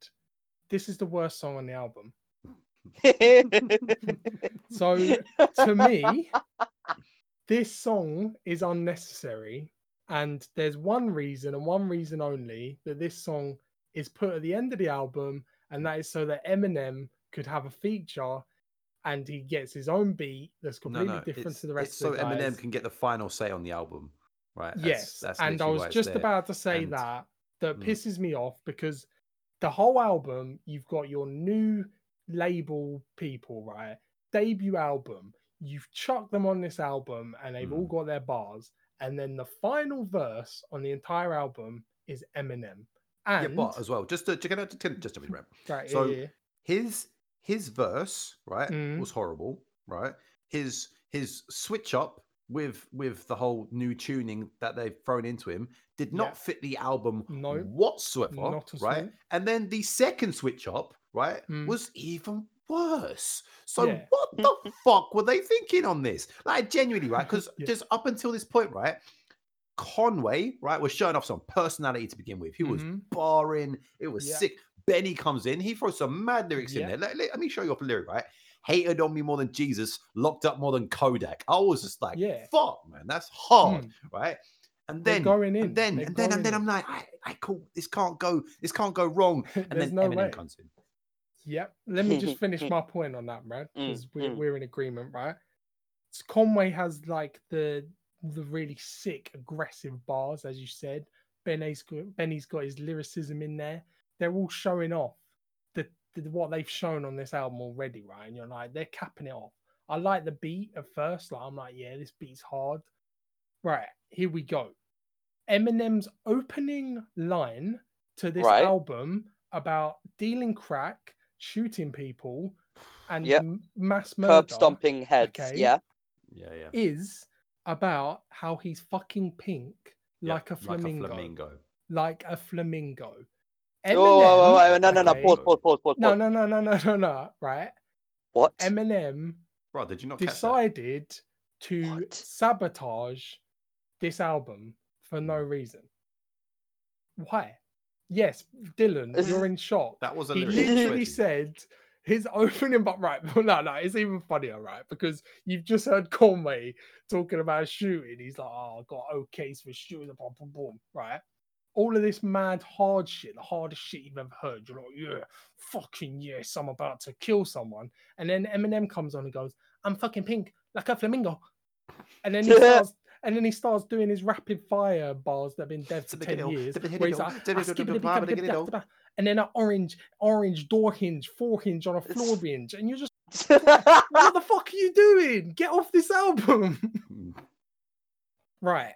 This is the worst song on the album. So to me, this song is unnecessary. And there's one reason and one reason only that this song is put at the end of the album, and that is so that Eminem could have a feature and he gets his own beat that's completely no, different to the rest so of the guys. Eminem can get the final say on the album, right? That's- yes, that's and I was just there. about to say And- that that Mm. pisses me off because the whole album you've got your new label people, right? Debut album, you've chucked them on this album and they've all Mm. got their bars, and then the final verse on the entire album is Eminem. Yeah, but as well, just to, get to, just to be right. right, so- yeah, yeah. his his verse right Mm. was horrible right his his switch up with with the whole new tuning that they've thrown into him did not Yeah. fit the album No, whatsoever not right all. and then the second switch up right Mm. was even worse so Yeah. what the fuck were they thinking on this like genuinely right because Yeah. just up until this point right conway right was showing off some personality to begin with he was Mhm. barring it was Yeah. sick benny comes in he throws some mad lyrics Yeah. in there let, let- let me show you off a lyric right hated on me more than jesus locked up more than kodak i was just like Yeah. fuck man that's hard Mm. right and then going in. and then They're and then and then i'm like I, I cool this can't go this can't go wrong and then no eminem way. comes in Yep. Let me just finish my point on that, Brad, Mm, because we're, mm. we're in agreement, right? Conway has like the the really sick, aggressive bars, as you said. Benny's got, Benny's got his lyricism in there. They're all showing off the, the what they've shown on this album already, right? And you're like, they're capping it off. I like the beat at first. Like I'm like, yeah, this beat's hard. Right, here we go. Eminem's opening line to this Right. album about dealing crack, shooting people, and Yep. mass murder Curb stomping heads. okay. Yeah. yeah yeah is about how he's fucking pink Yeah, like a flamingo. like a flamingo Like a flamingo. Oh, whoa, whoa, whoa, whoa, no, no, no, okay. pause, pause, pause, pause, No, pause. no, no, no, no, no, no. Right. What? Eminem Bro, did you not catch decided to What? sabotage this album for no reason. Why? Yes, Dylan, you're in shock. That was a He literally said his opening, but right, no, no, it's even funnier, right? Because you've just heard Conway talking about shooting. He's like, "Oh, I got OKs for shooting," boom, boom, boom, right? All of this mad hard shit, the hardest shit you've ever heard. You're like, "Yeah, fucking yes, I'm about to kill someone," and then Eminem comes on and goes, "I'm fucking pink like a flamingo," and then he starts. And then he starts doing his rapid fire bars that have been dead for 10 years. Where he's like, "Ah, and then an orange, orange door hinge, four hinge on a floor hinge, and you're just, what the fuck are you doing? Get off this album. Right,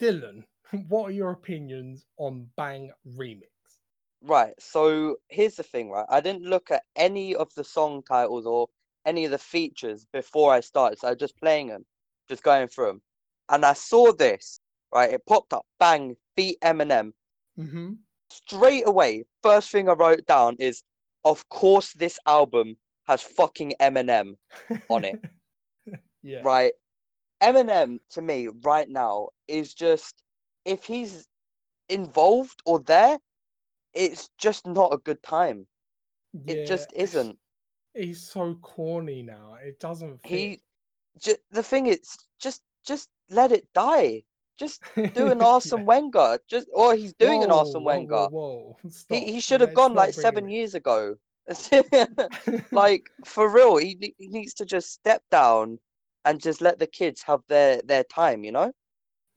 Dylan, what are your opinions on Bang Remix? Right. So here's the thing, right? I didn't look at any of the song titles or any of the features before I started. So I was just playing them, just going through them. And I saw this, right? It popped up, bang, beat Eminem. Mm-hmm. Straight away, first thing I wrote down is, of course, this album has fucking Eminem on it, yeah. right? Eminem, to me, right now, is just, if he's involved or there, it's just not a good time. It just isn't. He's so corny now. It doesn't fit. He, ju- the thing is, just just let it die. Just do an Arsene Wenger. Just or he's doing an Whoa, Arsene whoa, Wenger. Whoa, whoa. He he should have gone like seven him years ago. like for real, he he needs to just step down and just let the kids have their their time. You know?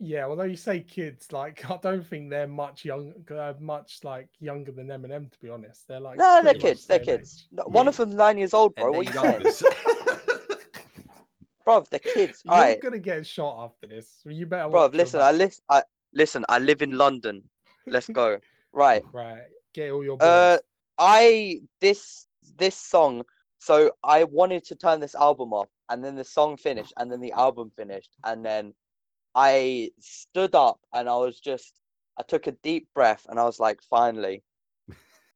Yeah, although you say kids, like I don't think they're much young, uh, much like younger than Eminem. To be honest, they're like No, they're kids. They're same kids. age. No, One of them's nine years old, bro. And What are you saying, youngers. Bro? They're kids. You're right, gonna get shot after this. You better. bro. Listen, I listen. I listen. I live in London. Let's go. Right. Right, get all your boys. Uh, I this this song. So I wanted to turn this album off, and then the song finished, and then the album finished, and then I stood up and I was just I took a deep breath and I was like, finally,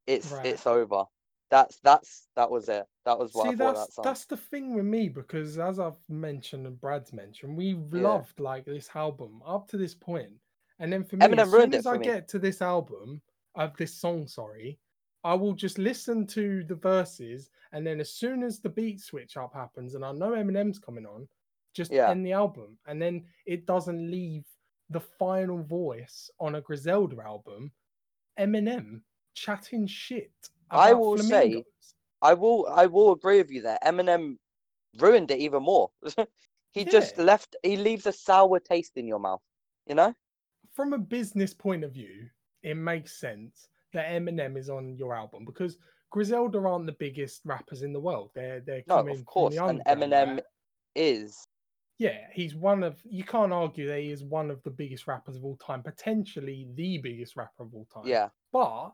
it's Right. it's over. That's that's that was it. That was what See, I thought that's that that's the thing with me because as I've mentioned and Brad's mentioned, we've Yeah. loved like this album up to this point. point, and then for me, Eminem as soon as I me. get to this album of this song, sorry, I will just listen to the verses, and then as soon as the beat switch up happens, and I know Eminem's coming on, just Yeah. end the album, and then it doesn't leave the final voice on a Griselda album, Eminem chatting shit. I will say- I will I will agree with you there. Eminem ruined it even more. he just left. He leaves a sour taste in your mouth. You know? from a business point of view, it makes sense that Eminem is on your album because Griselda aren't the biggest rappers in the world. They're they're No, coming of course. And Eminem is Yeah, he's one of you can't argue that he is one of the biggest rappers of all time, potentially the biggest rapper of all time. yeah. But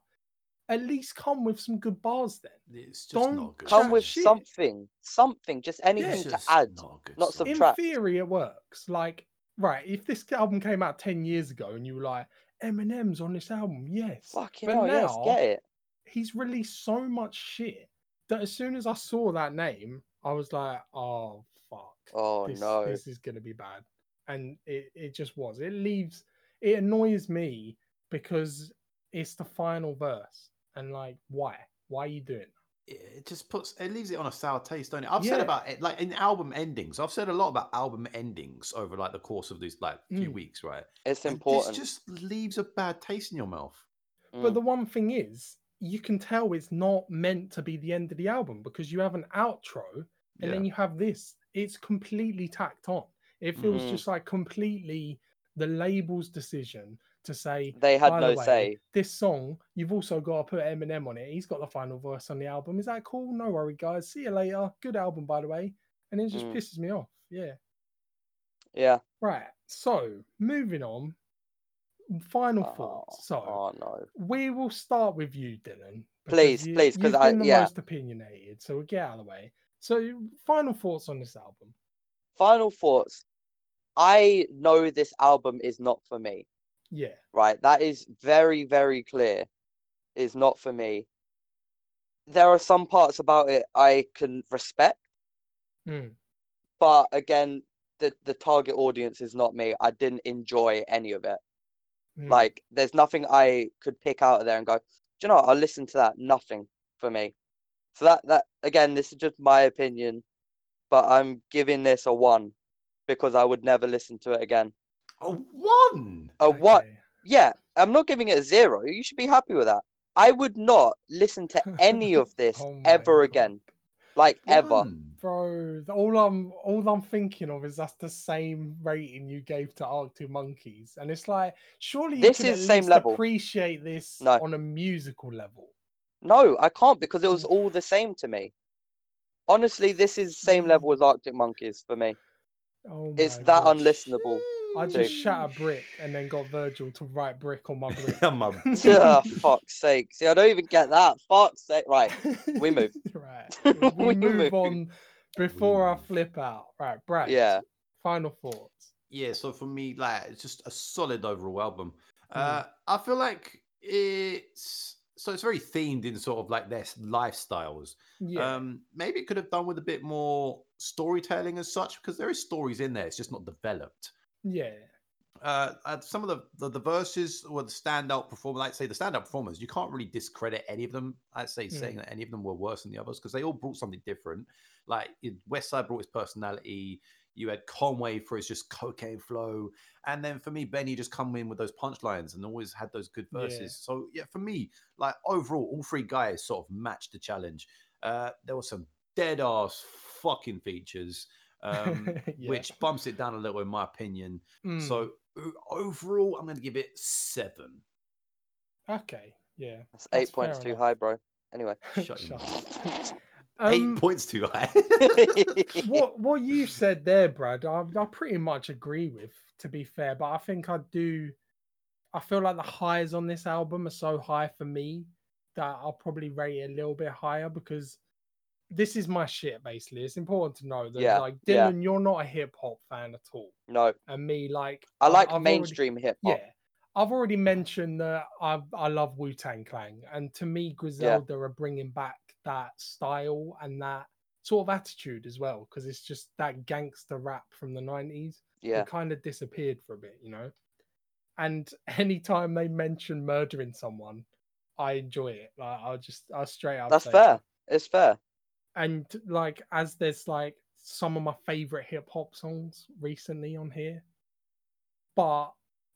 at least come with some good bars then. It's just Don't not good. Come with shit. something, something, just anything It's to add. not a not song. some- In theory, it works. Like, right, if this album came out 10 years ago and you were like, Eminem's on this album, yes. Fucking But hell, yes, get it. he's released so much shit that as soon as I saw that name, I was like, oh fuck. Oh this, no. This is gonna be bad. And it, it just was. It leaves it annoys me because it's the final verse. And like, why? Why are you doing that? it just puts it leaves it on a sour taste, don't it? I've said about it like in album endings. I've said a lot about album endings over like the course of these like few Mm. weeks, right? It's And important. This just leaves a bad taste in your mouth. But Mm. the one thing is, you can tell it's not meant to be the end of the album because you have an outro and Yeah. then you have this. It's completely tacked on. It feels Mhm. just like completely the label's decision to say, They had no the way, say. this song, you've also got to put Eminem on it. He's got the final verse on the album. Is that cool? No worry, guys. See you later. Good album, by the way. And it just Mm. pisses me off. Yeah. Yeah. Right. So moving on. Final Oh, thoughts. So oh no. we will start with you, Dylan. Please, you- please, 'cause you've I- been the yeah. most opinionated, so we'll get out of the way. So, final thoughts on this album? Final thoughts. I know this album is not for me. Yeah, Right. That is very, very clear. is not for me. There are some parts about it I can respect, Mm. but again, the the target audience is not me. I didn't enjoy any of it. Mm. Like, there's nothing I could pick out of there and go, do you know what? I'll listen to that. Nothing for me. So that that again, this is just my opinion, but I'm giving this a one because I would never listen to it again. A one. A what? Okay. Yeah, I'm not giving it a zero. You should be happy with that. I would not listen to any of this Oh ever God. again, like ever. Bro, all I'm all I'm thinking of is that's the same rating you gave to Arctic Monkeys, and it's like surely you This can is same level. appreciate this No. on a musical level. No, I can't because it was all the same to me. Honestly, this is same level mm. as Arctic Monkeys for me. Oh It's that God. unlistenable. I too. just shat a brick and then got Virgil to write brick on my brick. I'm a- Ah, fuck's sake. See, I don't even get that. Fuck's sake. Right. we move. right. We, We move move. on before I move. flip out. Right, Brad. Yeah. Final thoughts. yeah. So for me, like, it's just a solid overall album. Mm. Uh, I feel like it's so it's very themed in sort of like their lifestyles. Yeah. Um, maybe it could have done with a bit more storytelling as such because there is stories in there. It's just not developed. Yeah. uh, uh, some of the, the the verses or the standout performers. I'd say the standout performers, you can't really discredit any of them. I'd say Mm. saying that any of them were worse than the others because they all brought something different. Like Westside brought his personality. You had Conway for his just cocaine flow, and then for me, Benny just come in with those punchlines and always had those good Yeah. verses. So yeah, for me, like overall, all three guys sort of matched the challenge. Uh, there were some dead ass fucking features, um, Yeah. which bumps it down a little, in my opinion. Mm. So overall, I'm going to give it seven. okay. Yeah. That's That's eight points fair too enough. high, bro. Anyway. Shut Shut mouth. up. Eight Um, points too high. what what you said there, Brad, I, I pretty much agree with. To be fair, but I think I do. I feel like the highs on this album are so high for me that I'll probably rate it a little bit higher because this is my shit. Basically, it's important to know that Yeah, like yeah. Dylan, you're not a hip hop fan at all, no. and me like I like I've mainstream hip hop. yeah. I've already mentioned that I I love Wu Tang Clan, and to me, Griselda are bringing back that style and that sort of attitude as well, because it's just that gangster rap from the nineties. Yeah. It kind of disappeared for a bit, you know. And anytime they mention murdering someone, I enjoy it. Like I'll just I'll straight up. That's say it. fair. It's fair. And like as there's like some of my favorite hip hop songs recently on here, but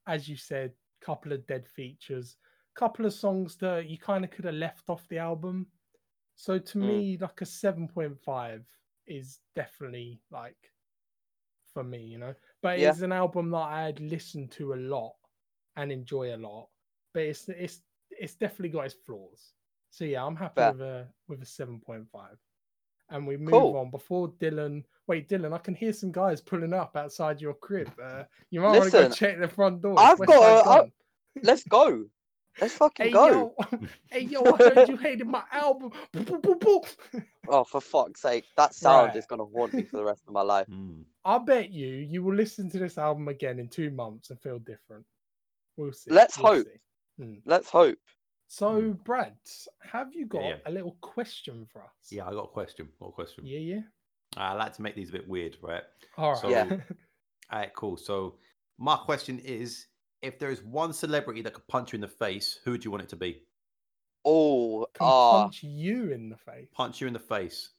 as you said, couple of dead features, couple of songs that you kind of could have left off the album. So to Mm. me, like a seven point five is definitely like for me, you know. But Yeah. it's an album that I'd listen to a lot and enjoy a lot. But it's it's it's definitely got its flaws. So yeah, I'm happy Fair. with a with a seven point five. And we move Cool. on before Dylan. Wait, Dylan, I can hear some guys pulling up outside your crib. Uh, you might want to go check the front door. I've West got Side a- I- Let's go. Let's fucking Hey go. yo, hey yo, I heard you hated my album. Oh, for fuck's sake. That sound Right. is going to haunt me for the rest of my life. Mm. I bet you you will listen to this album again in two months and feel different. We'll see. Let's we'll hope. see. Hmm. Let's hope. So, Brad, have you got yeah. a little question for us? Yeah, I got a question. Got a question. Yeah, yeah. I like to make these a bit weird, right? All right. So- Yeah. All right, cool. So my question is, if there is one celebrity that could punch you in the face, who would you want it to be? Oh, Can ah. punch you in the face. Punch you in the face.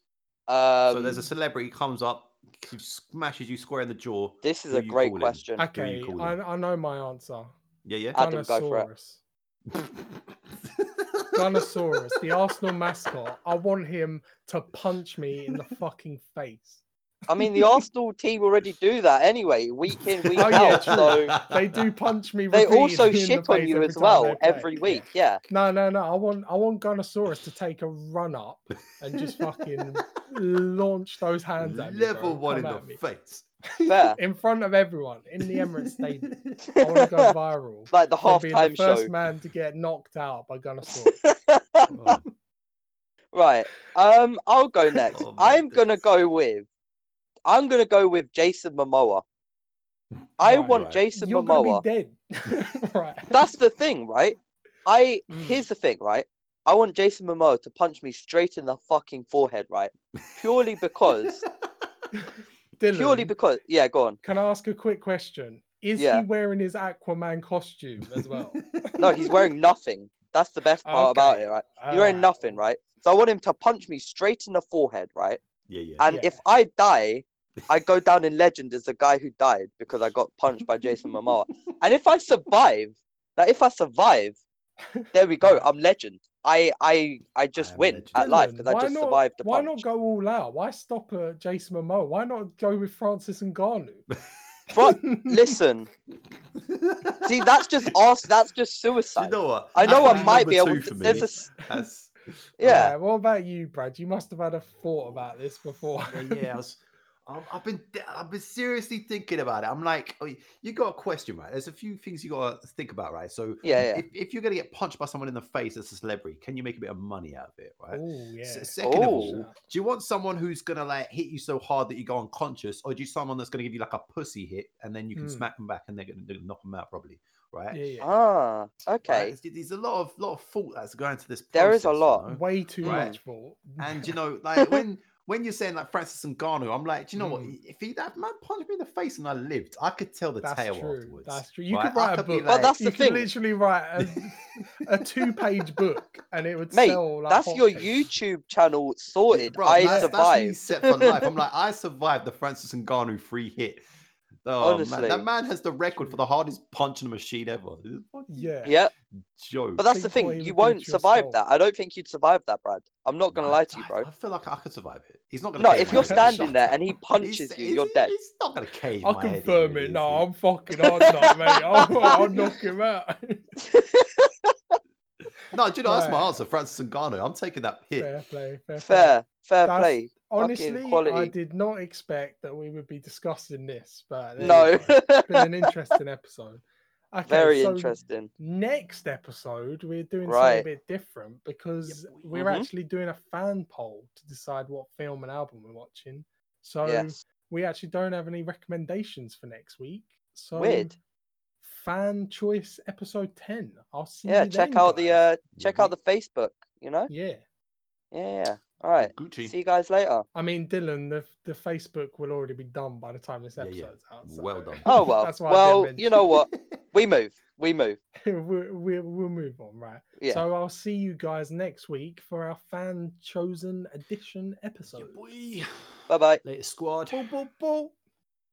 um, so there's a celebrity comes up, smashes you square in the jaw. this is a great calling? question. Okay, I. I know my answer. Yeah, yeah. Adam, go for it. Gunnosaurus. Gunnosaurus, the Arsenal mascot. I want him to punch me in the fucking face. I mean, the Arsenal team already do that anyway, week in, week Oh, yeah, out. true. So They do punch me. they also repeatedly the shit on you as well every week. Yeah. No, no, no. I want I want Gunnosaurus to take a run up and just fucking launch those hands at me. Level bro. one in Come the me. face. Fair. in front of everyone in the Emirates Stadium. I want to go viral. like the for being halftime the first man to get knocked out by Gunnosaurus. Oh, right. Um, I'll go next. Oh I'm gonna go with. I'm gonna go with Jason Momoa. I Right. want Right. Jason You're Momoa. be dead. right. That's the thing, right? I Mm. here's the thing, right? I want Jason Momoa to punch me straight in the fucking forehead, right? Purely because, Dylan, purely because, yeah, go on. can I ask a quick question? Is Yeah. he wearing his Aquaman costume as well? No, he's wearing nothing. That's the best part about it, right? He's wearing Alright. nothing, right? So I want him to punch me straight in the forehead, right? Yeah, yeah. And Yeah. if I die, I go down in legend as the guy who died because I got punched by Jason Momoa. And if I survive, like if I survive, there we go. I'm legend. I I I just am win legend. at life because I just not- survived the Why punch. not go all out? Why stop at Jason Momoa? Why not go with Francis Ngannou? But listen, see, that's just us. That's just suicide. you know what? I know That's I might be able to. for There's me. a s- That's- yeah. What about you, Brad? You must have had a thought about this before. yeah, yeah, I was, I've, I've been, I've been seriously thinking about it. I'm like, oh, you got a question, right? There's a few things you got to think about, right? So, Yeah, yeah. If, if you're gonna get punched by someone in the face as a celebrity, can you make a bit of money out of it, right? Oh yeah. S- second of Oh. all, do you want someone who's gonna like hit you so hard that you go unconscious, or do you someone that's gonna give you like a pussy hit and then you can Mm. smack them back and they're gonna, they're gonna knock them out probably, right? yeah, yeah. Ah, okay. There's, there's a lot of lot of thought that's going to this. There is a process, you lot. know? Way too Right. much for. And you know, like when when you're saying like Francis and Ngannou, I'm like, do you know what? Mm. If he that man punched me in the face and I lived, I could tell the That's tale true. afterwards. That's true. You right? could write I a could be book. Well, that's the you the could literally write a, a two-page book, and it would Mate, sell. Like That's your hotcakes. YouTube channel sorted. Bro, I that's, that's survived. set for life. I'm like, I survived the Francis and Ngannou free hit. Oh, Honestly. man, that man has the record for the hardest punch in a machine ever. It's a fucking Yeah. Yeah, joke. but that's the thing. You won't survive soul. that. I don't think you'd survive that, Brad. I'm not gonna I- lie to you, bro. I feel like I could survive it. He's not gonna. No, if you're standing there and he punches He's- you, he's- you're dead. He's not gonna cave I my head confirm is it. No. I'm fucking hard not, mate. I'll, I'll knock him out. No, do you know that's my answer, Francis Ngannou. I'm taking that hit. fair play. Fair, play. Fair, fair play. Honestly, I did not expect that we would be discussing this, but No, go. it's been an interesting episode. Okay, very so interesting. Next episode, we're doing something a bit different because boy. we're Mhm. actually doing a fan poll to decide what film and album we're watching. So Yes. we actually don't have any recommendations for next week. So Weird. Fan choice episode ten. I'll see. Yeah, you check then, out the uh check out the Facebook, you know? Yeah, Yeah, yeah. All right. Gucci. See you guys later. I mean, Dylan, the the Facebook will already be done by the time this Yeah, yeah. episode's out. Well done. Oh well. That's why well, you know what? We move. We move. we'll, we'll, we'll move on, right? Yeah. So I'll see you guys next week for our fan chosen edition episode. boy. Bye bye. Latest squad. Ball, ball, ball.